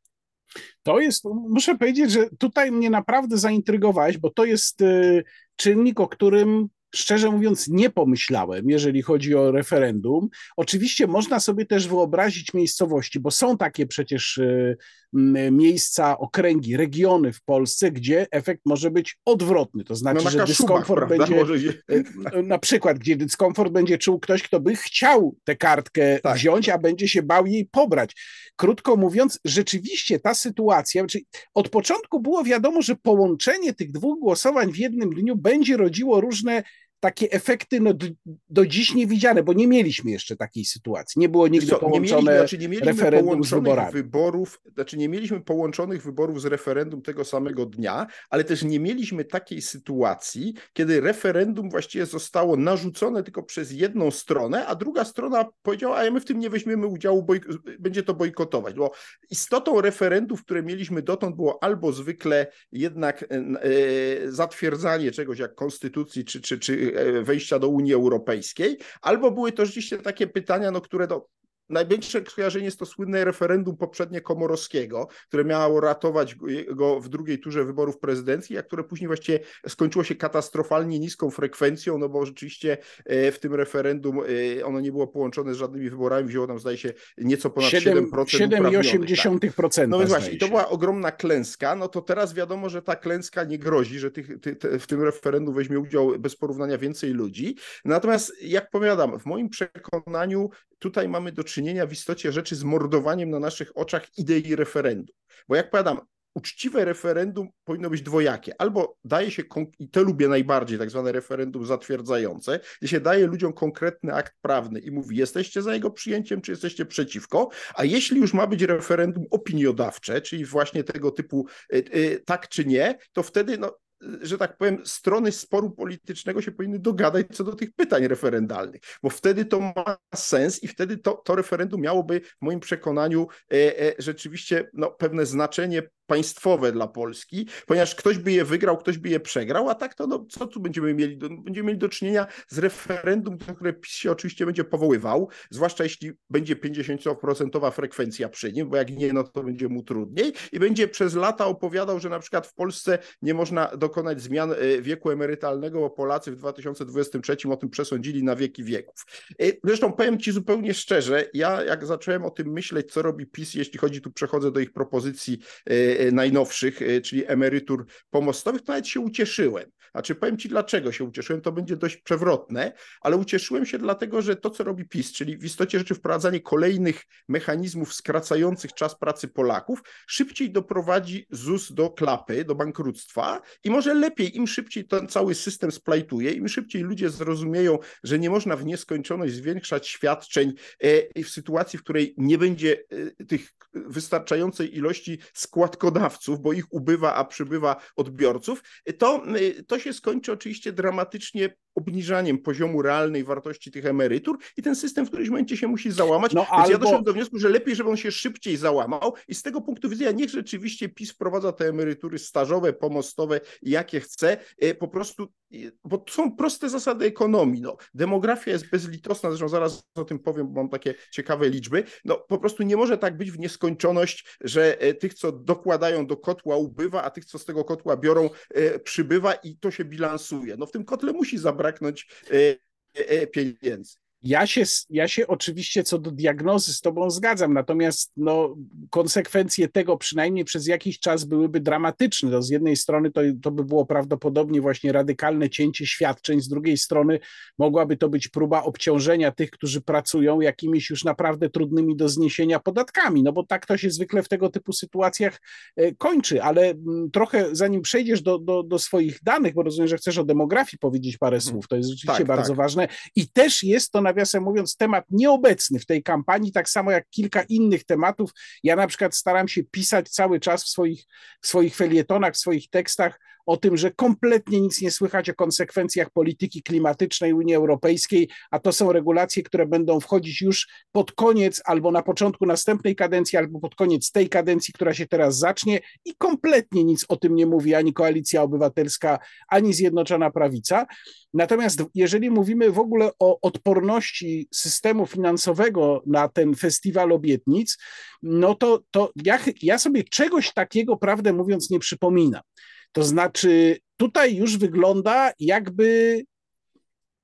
To jest, muszę powiedzieć, że tutaj mnie naprawdę zaintrygowałeś, bo to jest y, czynnik, o którym szczerze mówiąc, nie pomyślałem, jeżeli chodzi o referendum. Oczywiście można sobie też wyobrazić miejscowości, bo są takie przecież y, miejsca, okręgi, regiony w Polsce, gdzie efekt może być odwrotny. To znaczy, no że dyskomfort będzie. Y, na przykład, gdzie dyskomfort będzie czuł ktoś, kto by chciał tę kartkę tak. wziąć, a będzie się bał jej pobrać. Krótko mówiąc, rzeczywiście ta sytuacja, czyli od początku było wiadomo, że połączenie tych dwóch głosowań w jednym dniu będzie rodziło różne takie efekty no, do, do dziś niewidziane, bo nie mieliśmy jeszcze takiej sytuacji. Nie było nigdy co, połączone nie mieliśmy, znaczy nie mieliśmy referendum z wyborami. Wyborów, znaczy nie mieliśmy połączonych wyborów z referendum tego samego dnia, ale też nie mieliśmy takiej sytuacji, kiedy referendum właściwie zostało narzucone tylko przez jedną stronę, a druga strona powiedziała, a my w tym nie weźmiemy udziału, będzie to bojkotować. Bo istotą referendów, które mieliśmy dotąd było albo zwykle jednak e, e zatwierdzanie czegoś jak konstytucji czy, czy, czy wejścia do Unii Europejskiej, albo były to rzeczywiście takie pytania, no, które do, największe skojarzenie jest to słynne referendum poprzednie Komorowskiego, które miało ratować go w drugiej turze wyborów prezydenckich, a które później właściwie skończyło się katastrofalnie niską frekwencją, no bo rzeczywiście e, w tym referendum e, ono nie było połączone z żadnymi wyborami, wzięło nam zdaje się nieco ponad 7, 7%. 7,8%. Tak. No więc właśnie, i to była ogromna klęska, no to teraz wiadomo, że ta klęska nie grozi, że tych, ty, ty, w tym referendum weźmie udział bez porównania więcej ludzi. Natomiast jak powiadam, w moim przekonaniu tutaj mamy do czynienia w istocie rzeczy z mordowaniem na naszych oczach idei referendum. Bo jak powiadam, uczciwe referendum powinno być dwojakie. Albo daje się, i to lubię najbardziej, tak zwane referendum zatwierdzające, gdzie się daje ludziom konkretny akt prawny i mówi, jesteście za jego przyjęciem, czy jesteście przeciwko, a jeśli już ma być referendum opiniodawcze, czyli właśnie tego typu y, y, tak czy nie, to wtedy no, że tak powiem, strony sporu politycznego się powinny dogadać co do tych pytań referendalnych, bo wtedy to ma sens i wtedy to, to referendum miałoby w moim przekonaniu e, e, rzeczywiście no, pewne znaczenie państwowe dla Polski, ponieważ ktoś by je wygrał, ktoś by je przegrał, a tak to no, co tu będziemy mieli? Będziemy mieli do czynienia z referendum, na które PiS się oczywiście będzie powoływał, zwłaszcza jeśli będzie 50% frekwencja przy nim, bo jak nie, no to będzie mu trudniej i będzie przez lata opowiadał, że na przykład w Polsce nie można dokonać zmian e, wieku emerytalnego, bo Polacy w 2023 o tym przesądzili na wieki wieków. E, zresztą powiem Ci zupełnie szczerze, ja jak zacząłem o tym myśleć, co robi PiS, jeśli chodzi, tu przechodzę do ich propozycji E, najnowszych, e, czyli emerytur pomostowych, to nawet się ucieszyłem. Znaczy powiem Ci, dlaczego się ucieszyłem, to będzie dość przewrotne, ale ucieszyłem się dlatego, że to, co robi PiS, czyli w istocie rzeczy wprowadzanie kolejnych mechanizmów skracających czas pracy Polaków, szybciej doprowadzi ZUS do klapy, do bankructwa i może lepiej, im szybciej ten cały system splajtuje, im szybciej ludzie zrozumieją, że nie można w nieskończoność zwiększać świadczeń e, w sytuacji, w której nie będzie tych wystarczającej ilości składkodawców, bo ich ubywa, a przybywa odbiorców, to, to się skończy oczywiście dramatycznie obniżaniem poziomu realnej wartości tych emerytur i ten system w którymś momencie się musi załamać. No, Więc albo... ja doszedłem do wniosku, że lepiej, żeby on się szybciej załamał i z tego punktu widzenia niech rzeczywiście PiS wprowadza te emerytury stażowe, pomostowe, jakie chce, e, po prostu, e, bo to są proste zasady ekonomii. No. Demografia jest bezlitosna, zresztą zaraz o tym powiem, bo mam takie ciekawe liczby. No po prostu nie może tak być w nieskończoność, że tych, co dokładają do kotła ubywa, a tych, co z tego kotła biorą przybywa i to się bilansuje. No w tym kotle musi zabraknąć e, e, pieniędzy. Ja się, ja się oczywiście co do diagnozy z Tobą zgadzam, natomiast no, konsekwencje tego przynajmniej przez jakiś czas byłyby dramatyczne. To z jednej strony to, to by było prawdopodobnie właśnie radykalne cięcie świadczeń, z drugiej strony mogłaby to być próba obciążenia tych, którzy pracują jakimiś już naprawdę trudnymi do zniesienia podatkami, no bo tak to się zwykle w tego typu sytuacjach e, kończy, ale mm, trochę zanim przejdziesz do, do, do swoich danych, bo rozumiem, że chcesz o demografii powiedzieć parę mhm. słów, to jest rzeczywiście tak, bardzo tak. ważne i też jest to nawiasem mówiąc, temat nieobecny w tej kampanii, tak samo jak kilka innych tematów. Ja na przykład staram się pisać cały czas w swoich, w swoich felietonach, w swoich tekstach o tym, że kompletnie nic nie słychać o konsekwencjach polityki klimatycznej Unii Europejskiej, a to są regulacje, które będą wchodzić już pod koniec albo na początku następnej kadencji, albo pod koniec tej kadencji, która się teraz zacznie i kompletnie nic o tym nie mówi ani Koalicja Obywatelska, ani Zjednoczona Prawica. Natomiast jeżeli mówimy w ogóle o odporności systemu finansowego na ten festiwal obietnic, no to, to ja, ja sobie czegoś takiego, prawdę mówiąc, nie przypominam. To znaczy, tutaj już wygląda jakby,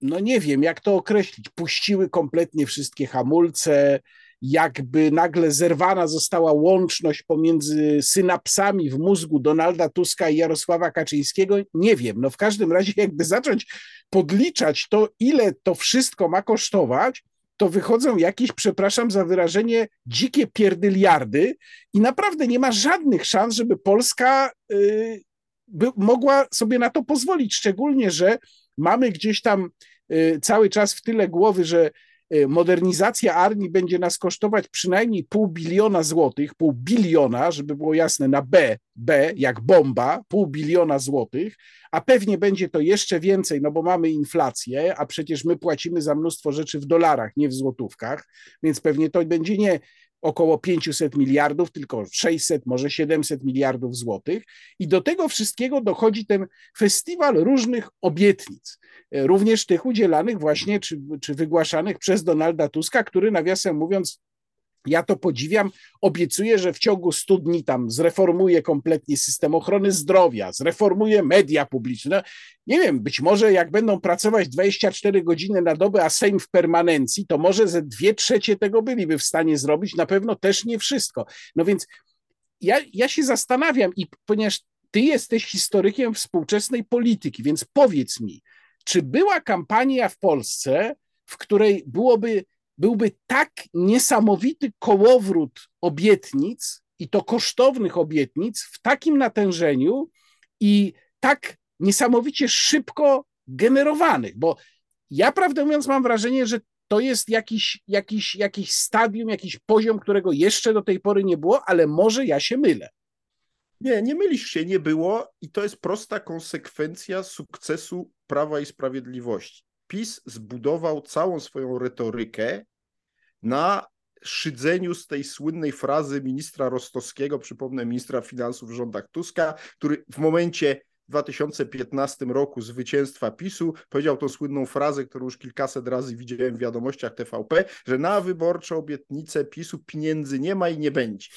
no nie wiem, jak to określić, puściły kompletnie wszystkie hamulce, jakby nagle zerwana została łączność pomiędzy synapsami w mózgu Donalda Tuska i Jarosława Kaczyńskiego. Nie wiem, no w każdym razie, [LAUGHS] jakby zacząć podliczać to, ile to wszystko ma kosztować, to wychodzą jakieś, przepraszam za wyrażenie, dzikie pierdyliardy i naprawdę nie ma żadnych szans, żeby Polska y, by mogła sobie na to pozwolić, szczególnie, że mamy gdzieś tam y, cały czas w tyle głowy, że y, modernizacja armii będzie nas kosztować przynajmniej pół biliona złotych, pół biliona, żeby było jasne, na B, B jak bomba, pół biliona złotych, a pewnie będzie to jeszcze więcej, no bo mamy inflację, a przecież my płacimy za mnóstwo rzeczy w dolarach, nie w złotówkach, więc pewnie to będzie nie około 500 miliardów, tylko 600, może 700 miliardów złotych. I do tego wszystkiego dochodzi ten festiwal różnych obietnic, e, również tych udzielanych właśnie, czy, czy wygłaszanych przez Donalda Tuska, który nawiasem mówiąc, Ja to podziwiam. Obiecuję, że w ciągu 100 dni tam zreformuję kompletnie system ochrony zdrowia, zreformuję media publiczne. Nie wiem, być może jak będą pracować 24 godziny na dobę, a Sejm w permanencji, to może ze dwie trzecie tego byliby w stanie zrobić. Na pewno też nie wszystko. No więc ja, ja się zastanawiam, i ponieważ ty jesteś historykiem współczesnej polityki, więc powiedz mi, czy była kampania w Polsce, w której byłoby byłby tak niesamowity kołowrót obietnic, i to kosztownych obietnic, w takim natężeniu i tak niesamowicie szybko generowanych, bo ja prawdę mówiąc mam wrażenie, że to jest jakiś, jakiś, jakiś stadium, jakiś poziom, którego jeszcze do tej pory nie było, ale może ja się mylę. Nie, nie mylisz się, nie było i to jest prosta konsekwencja sukcesu Prawa i Sprawiedliwości. PiS zbudował całą swoją retorykę na szydzeniu z tej słynnej frazy ministra Rostowskiego, przypomnę ministra finansów w rządach Tuska, który w momencie w 2015 roku zwycięstwa PiSu powiedział tą słynną frazę, którą już kilkaset razy widziałem w wiadomościach TVP, że na wyborcze obietnice PiSu pieniędzy nie ma i nie będzie.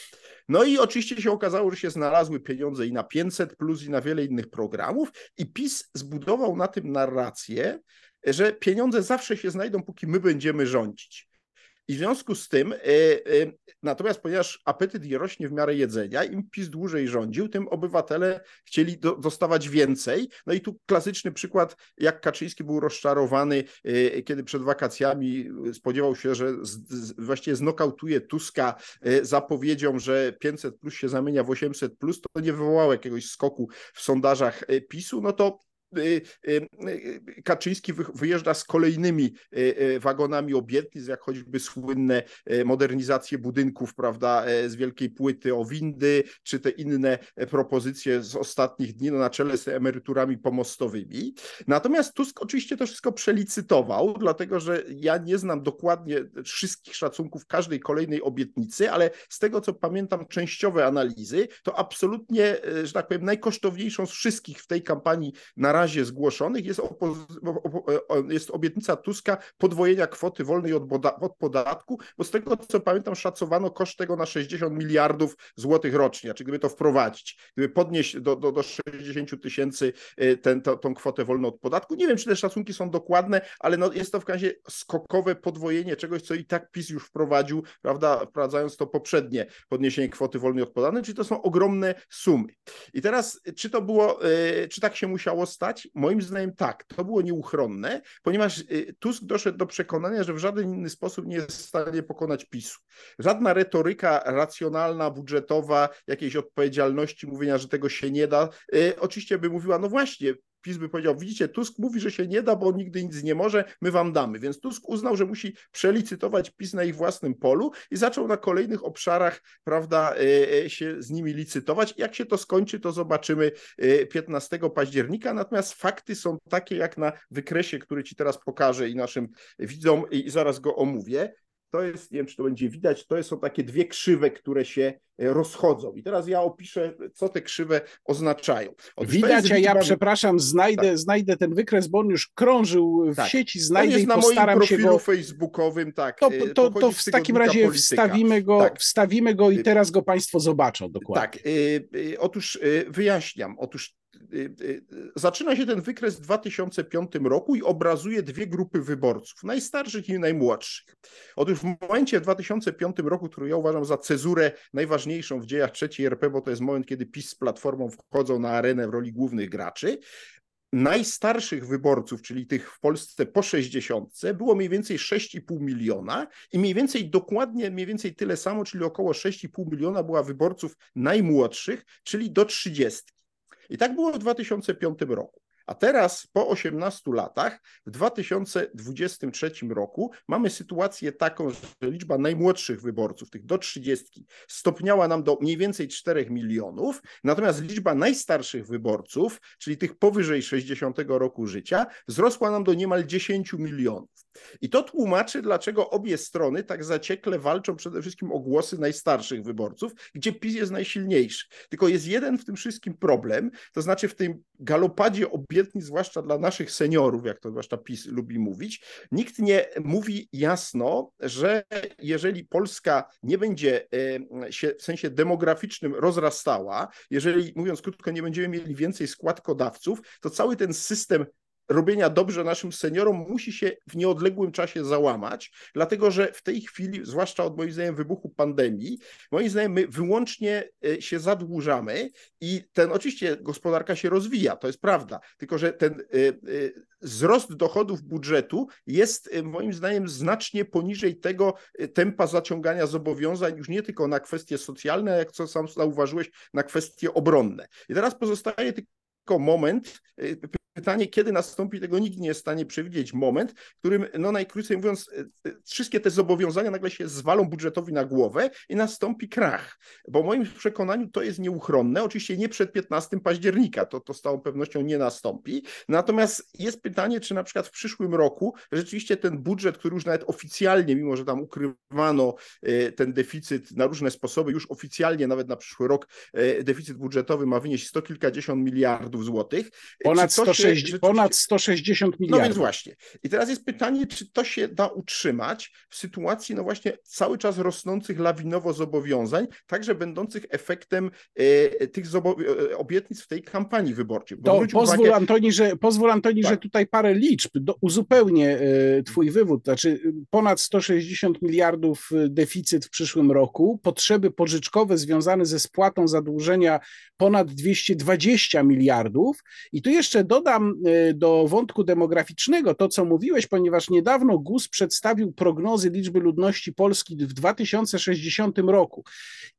No i oczywiście się okazało, że się znalazły pieniądze i na 500 plus i na wiele innych programów i PiS zbudował na tym narrację, że pieniądze zawsze się znajdą, póki my będziemy rządzić. I w związku z tym, y, y, natomiast ponieważ apetyt rośnie w miarę jedzenia, im PiS dłużej rządził, tym obywatele chcieli do, dostawać więcej. No i tu klasyczny przykład, jak Kaczyński był rozczarowany, y, kiedy przed wakacjami spodziewał się, że z, z, właściwie znokautuje Tuska zapowiedzią, że 500 plus się zamienia w 800 plus, to nie wywołało jakiegoś skoku w sondażach PiSu, no to Kaczyński wyjeżdża z kolejnymi wagonami obietnic, jak choćby słynne modernizacje budynków, prawda, z wielkiej płyty o windy, czy te inne propozycje z ostatnich dni no, na czele z emeryturami pomostowymi. Natomiast Tusk oczywiście to wszystko przelicytował, dlatego że ja nie znam dokładnie wszystkich szacunków każdej kolejnej obietnicy, ale z tego co pamiętam częściowe analizy, to absolutnie, że tak powiem, najkosztowniejszą z wszystkich w tej kampanii na razie zgłoszonych jest, jest obietnica Tuska podwojenia kwoty wolnej od, od podatku, bo z tego co pamiętam szacowano koszt tego na 60 miliardów złotych rocznie, czy gdyby to wprowadzić, gdyby podnieść do, do, do 60 tysięcy y, ten, to, tą kwotę wolną od podatku. Nie wiem, czy te szacunki są dokładne, ale no jest to w razie skokowe podwojenie czegoś, co i tak PiS już wprowadził, prawda, wprowadzając to poprzednie podniesienie kwoty wolnej od podatku, czyli to są ogromne sumy. I teraz, czy to było, y, czy tak się musiało stać? Moim zdaniem tak, to było nieuchronne, ponieważ y, Tusk doszedł do przekonania, że w żaden inny sposób nie jest w stanie pokonać PiSu. Żadna retoryka racjonalna, budżetowa, jakiejś odpowiedzialności, mówienia, że tego się nie da, y, oczywiście by mówiła, no właśnie, PiS by powiedział, widzicie, Tusk mówi, że się nie da, bo on nigdy nic nie może, my wam damy. Więc Tusk uznał, że musi przelicytować PiS na ich własnym polu i zaczął na kolejnych obszarach, prawda, e, e, się z nimi licytować. Jak się to skończy, to zobaczymy 15 e, października. Natomiast fakty są takie, jak na wykresie, który ci teraz pokażę i naszym widzom i zaraz go omówię to jest, nie wiem, czy to będzie widać, to są takie dwie krzywe, które się e, rozchodzą. I teraz ja opiszę, co te krzywe oznaczają. Otóż widać, a ja przepraszam, znajdę, tak. znajdę ten wykres, bo on już krążył w tak. sieci, znajdę on jest i na moim profilu go... facebookowym, tak. To, e, to, to w takim razie wstawimy go, tak. wstawimy go i y, teraz go Państwo zobaczą dokładnie. Tak, y, y, otóż wyjaśniam. Otóż zaczyna się ten wykres w 2005 roku i obrazuje dwie grupy wyborców, najstarszych i najmłodszych. Otóż w momencie w 2005 roku, który ja uważam za cezurę najważniejszą w dziejach trzeciej RP, bo to jest moment, kiedy PiS z Platformą wchodzą na arenę w roli głównych graczy, najstarszych wyborców, czyli tych w Polsce po 60, było mniej więcej 6,5 miliona i mniej więcej dokładnie mniej więcej tyle samo, czyli około 6,5 miliona była wyborców najmłodszych, czyli do 30. I tak było w 2005 roku. A teraz, po 18 latach, w 2023 roku, mamy sytuację taką, że liczba najmłodszych wyborców, tych do 30, stopniała nam do mniej więcej 4 milionów, natomiast liczba najstarszych wyborców, czyli tych powyżej 60 roku życia, wzrosła nam do niemal 10 milionów. I to tłumaczy, dlaczego obie strony tak zaciekle walczą przede wszystkim o głosy najstarszych wyborców, gdzie PiS jest najsilniejszy. Tylko jest jeden w tym wszystkim problem, to znaczy w tym galopadzie obietnic, obietnic, zwłaszcza dla naszych seniorów, jak to zwłaszcza PiS lubi mówić, nikt nie mówi jasno, że jeżeli Polska nie będzie się w sensie demograficznym rozrastała, jeżeli mówiąc krótko, nie będziemy mieli więcej składkodawców, to cały ten system robienia dobrze naszym seniorom musi się w nieodległym czasie załamać, dlatego że w tej chwili, zwłaszcza od moim zdaniem wybuchu pandemii, moim zdaniem my wyłącznie e, się zadłużamy i ten oczywiście gospodarka się rozwija, to jest prawda, tylko że ten e, e, wzrost dochodów budżetu jest moim zdaniem znacznie poniżej tego tempa zaciągania zobowiązań, już nie tylko na kwestie socjalne, jak co sam zauważyłeś, na kwestie obronne. I teraz pozostaje tylko moment, Pytanie, kiedy nastąpi, tego nikt nie jest w stanie przewidzieć. Moment, w którym, no najkrócej mówiąc, e, e, wszystkie te zobowiązania nagle się zwalą budżetowi na głowę i nastąpi krach. Bo w moim przekonaniu to jest nieuchronne. Oczywiście nie przed 15 października, to, to z całą pewnością nie nastąpi. Natomiast jest pytanie, czy na przykład w przyszłym roku rzeczywiście ten budżet, który już nawet oficjalnie, mimo że tam ukrywano e, ten deficyt na różne sposoby, już oficjalnie nawet na przyszły rok deficyt budżetowy ma wynieść sto kilkadziesiąt miliardów złotych. Ponad 160 ponad 160 miliardów. No więc właśnie. I teraz jest pytanie, czy to się da utrzymać w sytuacji, no właśnie, cały czas rosnących lawinowo zobowiązań, także będących efektem e, tych e, obietnic w tej kampanii wyborczej. To pozwól, uwagę... Antoni, że, pozwól Antoni, tak. że tutaj parę liczb, do, uzupełnię e, twój wywód. Znaczy ponad 160 miliardów e, deficyt w przyszłym roku, potrzeby pożyczkowe związane ze spłatą zadłużenia ponad 220 miliardów i tu jeszcze dodam y, do wątku demograficznego, to co mówiłeś, ponieważ niedawno GUS przedstawił prognozy liczby ludności Polski w 2060 roku.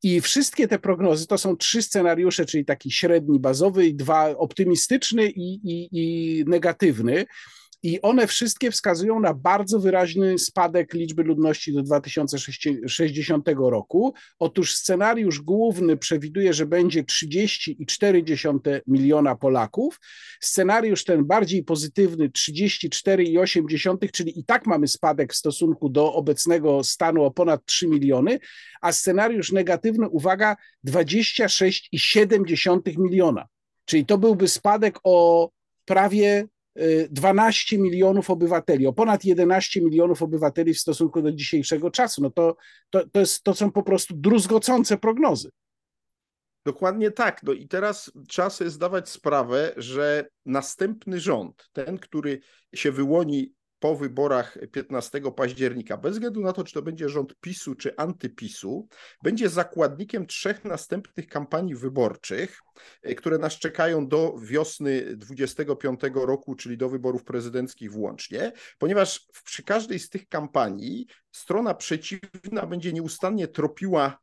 I wszystkie te prognozy to są trzy scenariusze, czyli taki średni, bazowy dwa optymistyczny i, i, i negatywny i one wszystkie wskazują na bardzo wyraźny spadek liczby ludności do 2060 roku. Otóż scenariusz główny przewiduje, że będzie 30,4 miliona Polaków. Scenariusz ten bardziej pozytywny 34,8, czyli i tak mamy spadek w stosunku do obecnego stanu o ponad 3 miliony, a scenariusz negatywny, uwaga, 26,7 miliona. Czyli to byłby spadek o prawie 12 milionów obywateli, o ponad 11 milionów obywateli w stosunku do dzisiejszego czasu. No to, to, to, jest, to są po prostu druzgocące prognozy. Dokładnie tak. No i teraz trzeba sobie zdawać sprawę, że następny rząd, ten, który się wyłoni po wyborach 15 października, bez względu na to, czy to będzie rząd PiSu czy antypisu, będzie zakładnikiem trzech następnych kampanii wyborczych, e, które nas czekają do wiosny 25 roku, czyli do wyborów prezydenckich włącznie, ponieważ przy każdej z tych kampanii strona przeciwna będzie nieustannie tropiła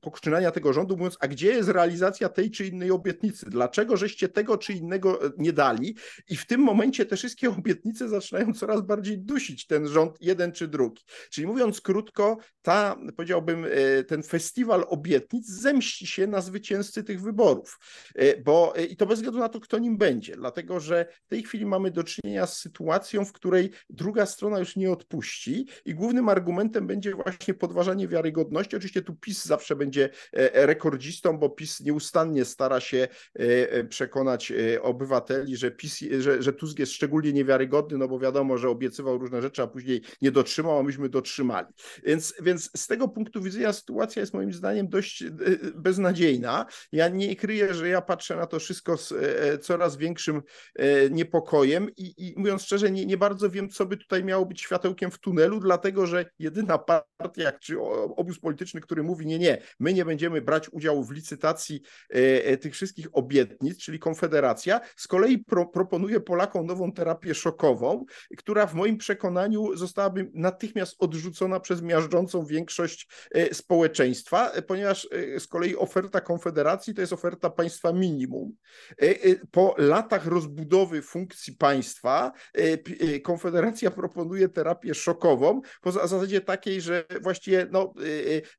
poczynania tego rządu, mówiąc, a gdzie jest realizacja tej czy innej obietnicy? Dlaczego żeście tego czy innego e, nie dali? I w tym momencie te wszystkie [LAUGHS] obietnice zaczynają coraz bardziej dusić ten rząd, jeden czy drugi. Czyli mówiąc krótko, ta, powiedziałbym, ten festiwal obietnic zemści się na zwycięzcy tych wyborów. Bo i to bez względu na to, kto nim będzie, dlatego że w tej chwili mamy do czynienia z sytuacją, w której druga strona już nie odpuści i głównym argumentem będzie właśnie podważanie wiarygodności. Oczywiście tu PiS zawsze będzie e, e, rekordzistą, bo PiS nieustannie stara się e, przekonać obywateli, że, PiS, że, że Tusk jest szczególnie niewiarygodny, no bo wiadomo, że obiecywał różne rzeczy, a później nie dotrzymał, a myśmy dotrzymali. Więc, więc z tego punktu widzenia sytuacja jest moim zdaniem dość beznadziejna. Ja nie kryję, że ja patrzę na to wszystko z coraz większym niepokojem i, i mówiąc szczerze, nie, nie bardzo wiem, co by tutaj miało być światełkiem w tunelu, dlatego że jedyna partia, czy obóz polityczny, który mówi, nie, nie, my nie będziemy brać udziału w licytacji e, e, tych wszystkich obietnic, czyli Konfederacja, z kolei pro, proponuje Polakom nową terapię szokową, która w moim przekonaniu zostałaby natychmiast odrzucona przez miażdżącą większość e, społeczeństwa, ponieważ z kolei oferta Konfederacji to jest oferta państwa minimum. Po latach rozbudowy funkcji państwa Konfederacja [LAUGHS] proponuje terapię szokową, po zasadzie takiej, że właściwie no,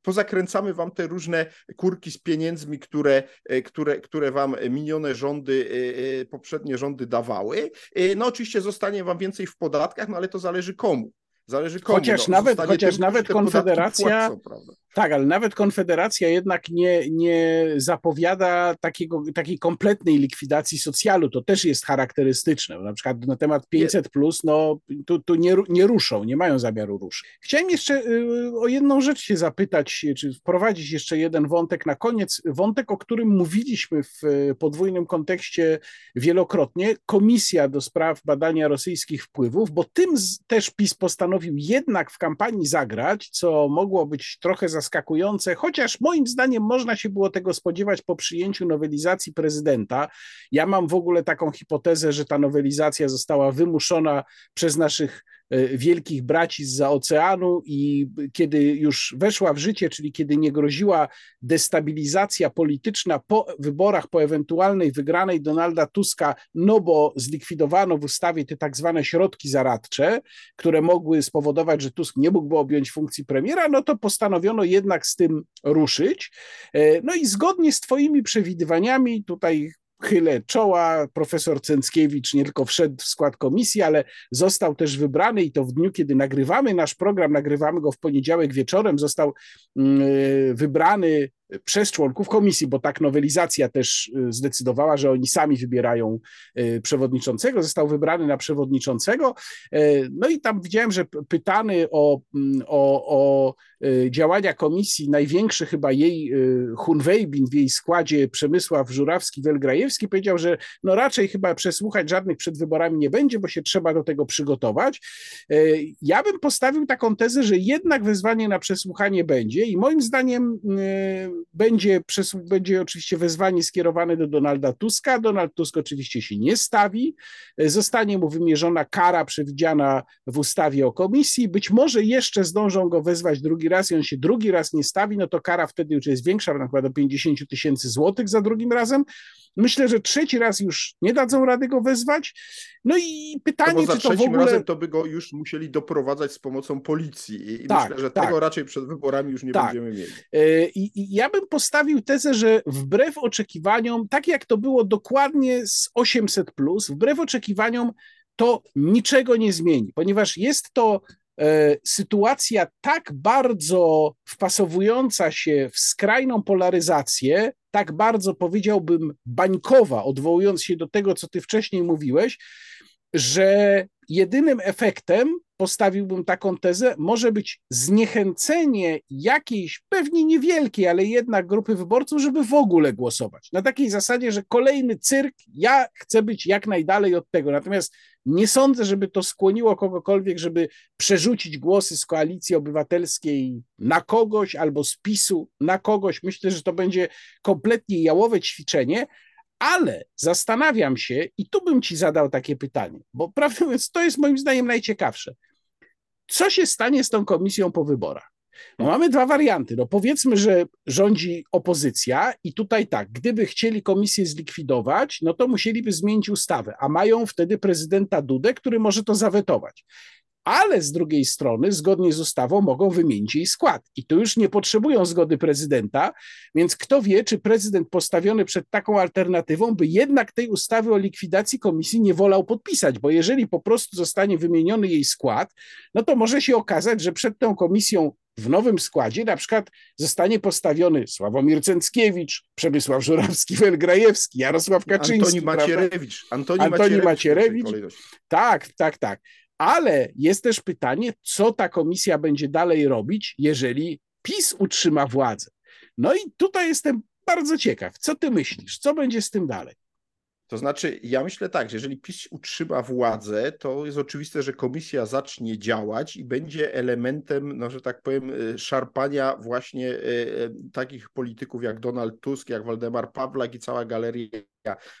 poza zakręcamy wam te różne kurki z pieniędzmi, które, e, które, które wam minione rządy, e, e, poprzednie rządy dawały. No oczywiście zostanie wam więcej w podatkach, no ale to zależy komu. Zależy komu. Chociaż no, nawet, chociaż tym, nawet Konfederacja. Płacą, Tak, ale nawet Konfederacja jednak nie, nie zapowiada takiego, takiej kompletnej likwidacji socjalu. To też jest charakterystyczne. Na przykład na temat 500, plus, no tu, tu nie, nie ruszą, nie mają zamiaru ruszyć. Chciałem jeszcze y, o jedną rzecz się zapytać, czy wprowadzić jeszcze jeden wątek na koniec. Wątek, o którym mówiliśmy w podwójnym kontekście wielokrotnie. Komisja do spraw badania rosyjskich wpływów, bo tym też PiS postanowił jednak w kampanii zagrać, co mogło być trochę zaskakujące, chociaż moim zdaniem można się było tego spodziewać po przyjęciu nowelizacji prezydenta. Ja mam w ogóle taką hipotezę, że ta nowelizacja została wymuszona przez naszych wielkich braci z oceanu i kiedy już weszła w życie, czyli kiedy nie groziła destabilizacja polityczna po wyborach, po ewentualnej wygranej Donalda Tuska, no bo zlikwidowano w ustawie te tak zwane środki zaradcze, które mogły spowodować, że Tusk nie mógłby objąć funkcji premiera, no to postanowiono jednak z tym ruszyć. E, no i zgodnie z Twoimi przewidywaniami, tutaj chylę czoła. Profesor Cęckiewicz nie tylko wszedł w skład komisji, ale został też wybrany i to w dniu, kiedy nagrywamy nasz program, nagrywamy go w poniedziałek wieczorem, został mm, wybrany przez członków komisji, bo tak nowelizacja też y, zdecydowała, że oni sami wybierają y, przewodniczącego, został wybrany na przewodniczącego. Y, no i tam widziałem, że pytany o, mm, o, o działania komisji, największy chyba jej Hunwejbin w jej składzie Przemysław Żurawski-Welgrajewski powiedział, że no raczej chyba przesłuchać żadnych przed wyborami nie będzie, bo się trzeba do tego przygotować. Ja bym postawił taką tezę, że jednak wezwanie na przesłuchanie będzie i moim zdaniem będzie, będzie oczywiście wezwanie skierowane do Donalda Tuska. Donald Tusk oczywiście się nie stawi. Zostanie mu wymierzona kara przewidziana w ustawie o komisji. Być może jeszcze zdążą go wezwać drugi raz i on się drugi raz nie stawi, no to kara wtedy już jest większa, chyba do 50 tysięcy złotych za drugim razem. Myślę, że trzeci raz już nie dadzą rady go wezwać. No i pytanie, no czy to w ogóle... razem to by go już musieli doprowadzać z pomocą policji i tak, myślę, że tak. tego raczej przed wyborami już nie tak. będziemy mieli. E, I, I, ja bym postawił tezę, że wbrew oczekiwaniom, tak jak to było dokładnie z 800+, wbrew oczekiwaniom to niczego nie zmieni, ponieważ jest to E, sytuacja tak bardzo wpasowująca się w skrajną polaryzację, tak bardzo powiedziałbym bańkowa, odwołując się do tego, co ty wcześniej mówiłeś, że jedynym efektem, postawiłbym taką tezę, może być zniechęcenie jakiejś, pewnie niewielkiej, ale jednak grupy wyborców, żeby w ogóle głosować. Na takiej zasadzie, że kolejny cyrk, ja chcę być jak najdalej od tego. Natomiast nie sądzę, żeby to skłoniło kogokolwiek, żeby przerzucić głosy z koalicji obywatelskiej na kogoś albo z PiSu na kogoś. Myślę, że to będzie kompletnie jałowe ćwiczenie, ale zastanawiam się, i tu bym ci zadał takie pytanie, bo prawdę mówiąc, to jest moim zdaniem najciekawsze. Co się stanie z tą komisją po wyborach? No mamy dwa warianty. No powiedzmy, że rządzi opozycja i tutaj tak, gdyby chcieli komisję zlikwidować, no to musieliby zmienić ustawę, a mają wtedy prezydenta Dudę, który może to zawetować ale z drugiej strony, zgodnie z ustawą, mogą wymienić jej skład. I tu już nie potrzebują zgody prezydenta, więc kto wie, czy prezydent postawiony przed taką alternatywą by jednak tej ustawy o likwidacji komisji nie wolał podpisać, bo jeżeli po prostu zostanie wymieniony jej skład, no to może się okazać, że przed tą komisją w nowym składzie na przykład zostanie postawiony Sławomir Cęckiewicz, Przemysław Żurawski-Welgrajewski, Jarosław Kaczyński. Antoni Macierewicz. Antoni, Antoni Macierewicz. Macierewicz. Tak, tak, tak. Ale jest też pytanie, co ta komisja będzie dalej robić, jeżeli PiS utrzyma władzę. No i tutaj jestem bardzo ciekaw. Co ty myślisz? Co będzie z tym dalej? To znaczy, ja myślę tak, że jeżeli PiS utrzyma władzę, to jest oczywiste, że komisja zacznie działać i będzie elementem, no, że tak powiem, y, szarpania właśnie y, y, takich polityków jak Donald Tusk, jak Waldemar Pawlak i cała galeria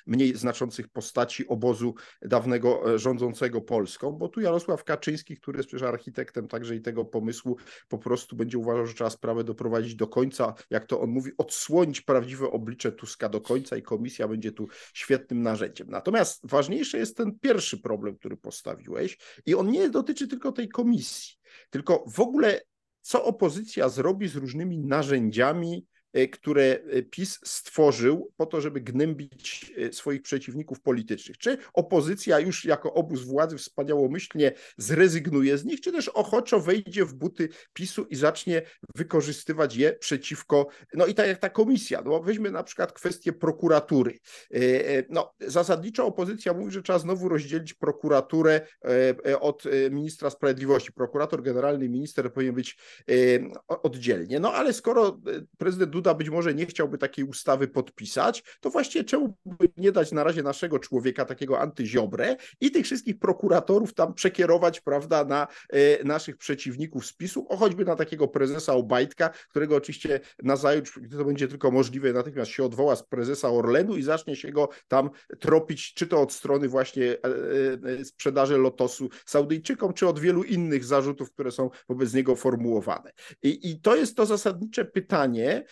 mniej znaczących postaci obozu dawnego e, rządzącego Polską, bo tu Jarosław Kaczyński, który jest przecież architektem także i tego pomysłu, po prostu będzie uważał, że trzeba sprawę doprowadzić do końca, jak to on mówi, odsłonić prawdziwe oblicze Tuska do końca i komisja będzie tu świetnym narzędziem. Natomiast ważniejszy jest ten pierwszy problem, który postawiłeś i on nie dotyczy tylko tej komisji, tylko w ogóle co opozycja zrobi z różnymi narzędziami, które PiS stworzył po to, żeby gnębić swoich przeciwników politycznych. Czy opozycja już jako obóz władzy wspaniałomyślnie zrezygnuje z nich, czy też ochoczo wejdzie w buty PiSu i zacznie wykorzystywać je przeciwko, no i tak jak ta komisja, no weźmy na przykład kwestię prokuratury. No, zasadniczo opozycja mówi, że trzeba znowu rozdzielić prokuraturę od ministra sprawiedliwości. Prokurator generalny, minister powinien być oddzielnie. No ale skoro prezydent być może nie chciałby takiej ustawy podpisać, to właściwie czemu by nie dać na razie naszego człowieka, takiego antyziobrę i tych wszystkich prokuratorów tam przekierować, prawda, na e, naszych przeciwników spisu, o choćby na takiego prezesa Obajtka, którego oczywiście na zajutrz, gdy to będzie tylko możliwe, natychmiast się odwoła z prezesa Orlenu i zacznie się go tam tropić, czy to od strony właśnie e, e, sprzedaży Lotosu Saudyjczykom, czy od wielu innych zarzutów, które są wobec niego formułowane. I, i to jest to zasadnicze pytanie,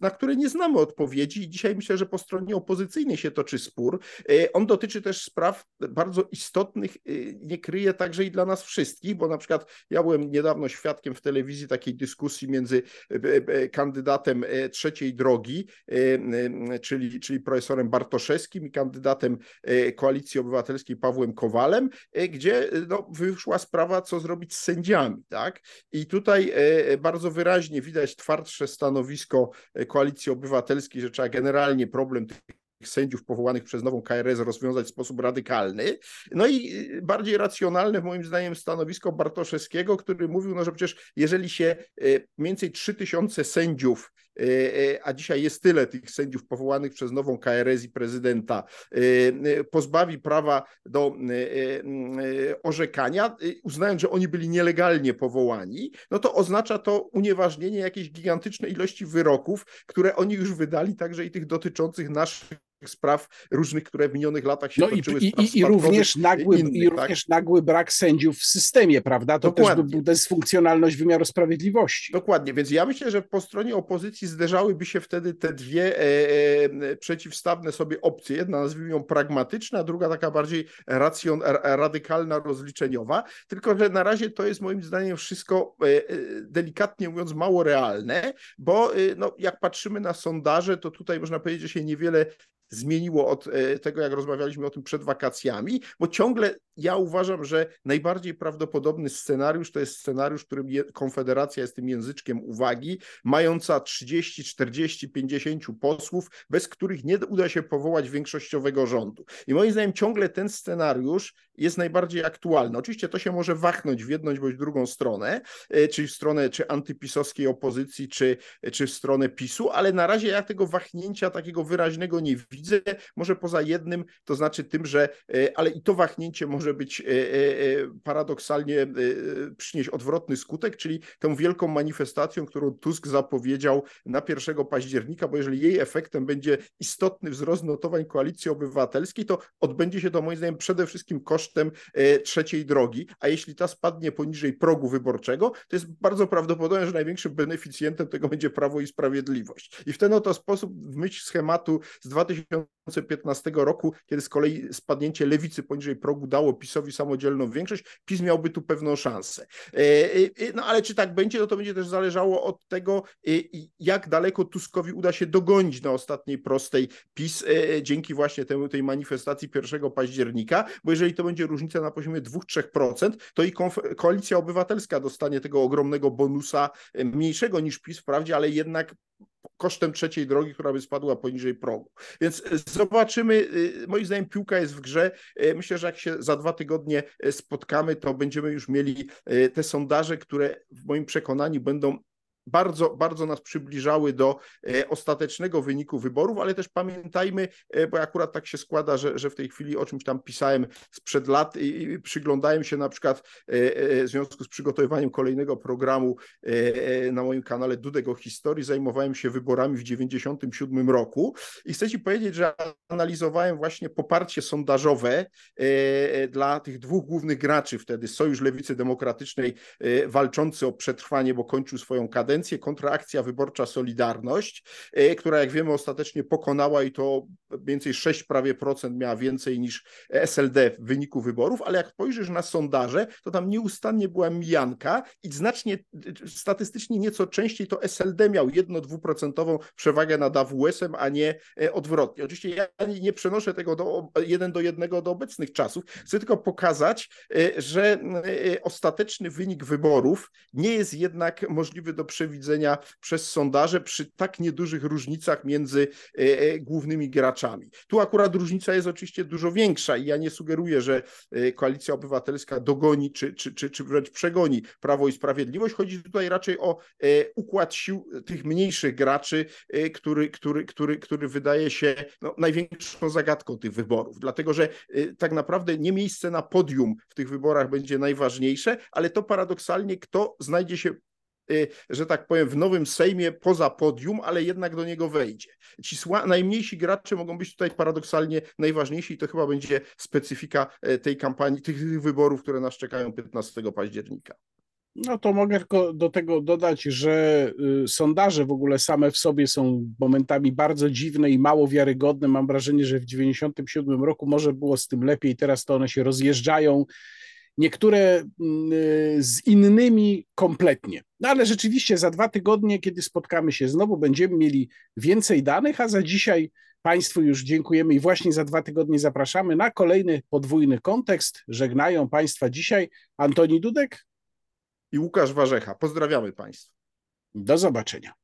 na które nie znamy odpowiedzi dzisiaj myślę, że po stronie opozycyjnej się toczy spór. On dotyczy też spraw bardzo istotnych, nie kryje także i dla nas wszystkich, bo na przykład ja byłem niedawno świadkiem w telewizji takiej dyskusji między kandydatem trzeciej drogi, czyli, czyli profesorem Bartoszewskim i kandydatem Koalicji Obywatelskiej Pawłem Kowalem, gdzie no, wyszła sprawa, co zrobić z sędziami. Tak? I tutaj bardzo wyraźnie widać twardsze stanowisko Koalicji Obywatelskiej, że trzeba generalnie problem tych sędziów powołanych przez nową KRS rozwiązać w sposób radykalny. No i y, bardziej racjonalne, moim zdaniem, stanowisko Bartoszewskiego, który mówił, no, że przecież jeżeli się y, mniej więcej 3000 sędziów y, a dzisiaj jest tyle tych sędziów powołanych przez nową KRS i prezydenta, pozbawi prawa do orzekania, uznając, że oni byli nielegalnie powołani, no to oznacza to unieważnienie jakiejś gigantycznej ilości wyroków, które oni już wydali, także i tych dotyczących naszych spraw różnych, które w minionych latach się no toczyły. I, i, i również, nagły, innych, i tak? również nagły brak sędziów w systemie, prawda? To Dokładnie. też by dysfunkcjonalność wymiaru sprawiedliwości. Dokładnie, więc ja myślę, że po stronie opozycji zderzałyby się wtedy te dwie e, e, przeciwstawne sobie opcje. Jedna nazwijmy ją pragmatyczna, a druga taka bardziej racjon, radykalna, rozliczeniowa. Tylko, że na razie to jest moim zdaniem wszystko e, e delikatnie mówiąc mało realne, bo e, no, jak patrzymy na sondaże, to tutaj można powiedzieć, że się niewiele zmieniło od e, tego, jak rozmawialiśmy o tym przed wakacjami, bo ciągle ja uważam, że najbardziej prawdopodobny scenariusz to jest scenariusz, w którym Konfederacja jest tym języczkiem uwagi, mająca 30, 40, 50 posłów, bez których nie uda się powołać większościowego rządu. I moim zdaniem ciągle ten scenariusz jest najbardziej aktualny. Oczywiście to się może wachnąć w jedną bądź drugą stronę, e, czyli w stronę czy antypisowskiej opozycji, czy, czy w stronę PiSu, ale na razie ja tego wahnięcia takiego wyraźnego nie widzę, może poza jednym, to znaczy tym, że e, ale i to wahnięcie może być e, paradoksalnie przynieść odwrotny skutek, czyli tę wielką manifestacją, którą Tusk zapowiedział na 1 października, bo jeżeli jej efektem będzie istotny wzrost notowań koalicji obywatelskiej, to odbędzie się to moim zdaniem przede wszystkim kosztem kosztem e, trzeciej drogi, a jeśli ta spadnie poniżej progu wyborczego, to jest bardzo prawdopodobne, że największym beneficjentem tego będzie Prawo i Sprawiedliwość. I w ten oto sposób, w myśl schematu z 2015 roku, kiedy z kolei spadnięcie lewicy poniżej progu dało PiSowi samodzielną większość, PiS miałby tu pewną szansę. E, e, no ale czy tak będzie, no to będzie też zależało od tego, jak daleko Tuskowi uda się dogonić na ostatniej prostej PiS dzięki właśnie temu, tej manifestacji 1 października, bo jeżeli to będzie będzie różnica na poziomie 2-3%, to i koalicja obywatelska dostanie tego ogromnego bonusa, e, mniejszego niż PiS wprawdzie, ale jednak kosztem trzeciej drogi, która by spadła poniżej progu. Więc e, zobaczymy, e, moim zdaniem piłka jest w grze. Myślę, że jak się za dwa tygodnie spotkamy, to będziemy już mieli te sondaże, które w moim przekonaniu będą bardzo, bardzo nas przybliżały do e, ostatecznego wyniku wyborów, ale też pamiętajmy, e, bo akurat tak się składa, że, że w tej chwili o czymś tam pisałem sprzed lat i przyglądałem się na przykład e, w związku z przygotowywaniem kolejnego programu na moim kanale Dudego Historii, zajmowałem się wyborami w 97 roku i chcę Ci powiedzieć, że analizowałem właśnie poparcie sondażowe dla tych dwóch głównych graczy wtedy, Sojusz Lewicy Demokratycznej walczący o przetrwanie, bo kończył swoją kadencję, kadencję kontra akcja wyborcza Solidarność, która jak wiemy ostatecznie pokonała i to więcej 6 prawie procent miała więcej niż SLD w wyniku wyborów, ale jak spojrzysz na sondaże, to tam nieustannie była mijanka i znacznie statystycznie nieco częściej to SLD miał jedno-dwuprocentową przewagę nad AWS-em, a nie odwrotnie. Oczywiście ja nie przenoszę tego do, jeden do jednego do obecnych czasów, chcę tylko pokazać, że ostateczny wynik wyborów nie jest jednak możliwy do przewidzenia przez sondaże przy tak niedużych różnicach między głównymi graczami. Tu akurat różnica jest oczywiście dużo większa i ja nie sugeruję, że Koalicja Obywatelska dogoni czy, czy, czy, czy wręcz przegoni Prawo i Sprawiedliwość. Chodzi tutaj raczej o układ sił tych mniejszych graczy, który, który, który, który wydaje się no, największą zagadką tych wyborów, dlatego że tak naprawdę nie miejsce na podium w tych wyborach będzie najważniejsze, ale to paradoksalnie kto znajdzie się że tak powiem, w nowym Sejmie poza podium, ale jednak do niego wejdzie. Ci najmniejsi gracze mogą być tutaj paradoksalnie najważniejsi i to chyba będzie specyfika e, tej kampanii, tych wyborów, które nas czekają 15 października. No to mogę tylko do tego dodać, że y, sondaże w ogóle same w sobie są momentami bardzo dziwne i mało wiarygodne. Mam wrażenie, że w 1997 roku może było z tym lepiej, teraz to one się rozjeżdżają niektóre mm, y, z innymi kompletnie. No ale rzeczywiście za dwa tygodnie, kiedy spotkamy się znowu, będziemy mieli więcej danych, a za dzisiaj Państwu już dziękujemy i właśnie za dwa tygodnie zapraszamy na kolejny podwójny kontekst. Żegnają Państwa dzisiaj Antoni Dudek i Łukasz Warzecha. Pozdrawiamy Państwa. Do zobaczenia.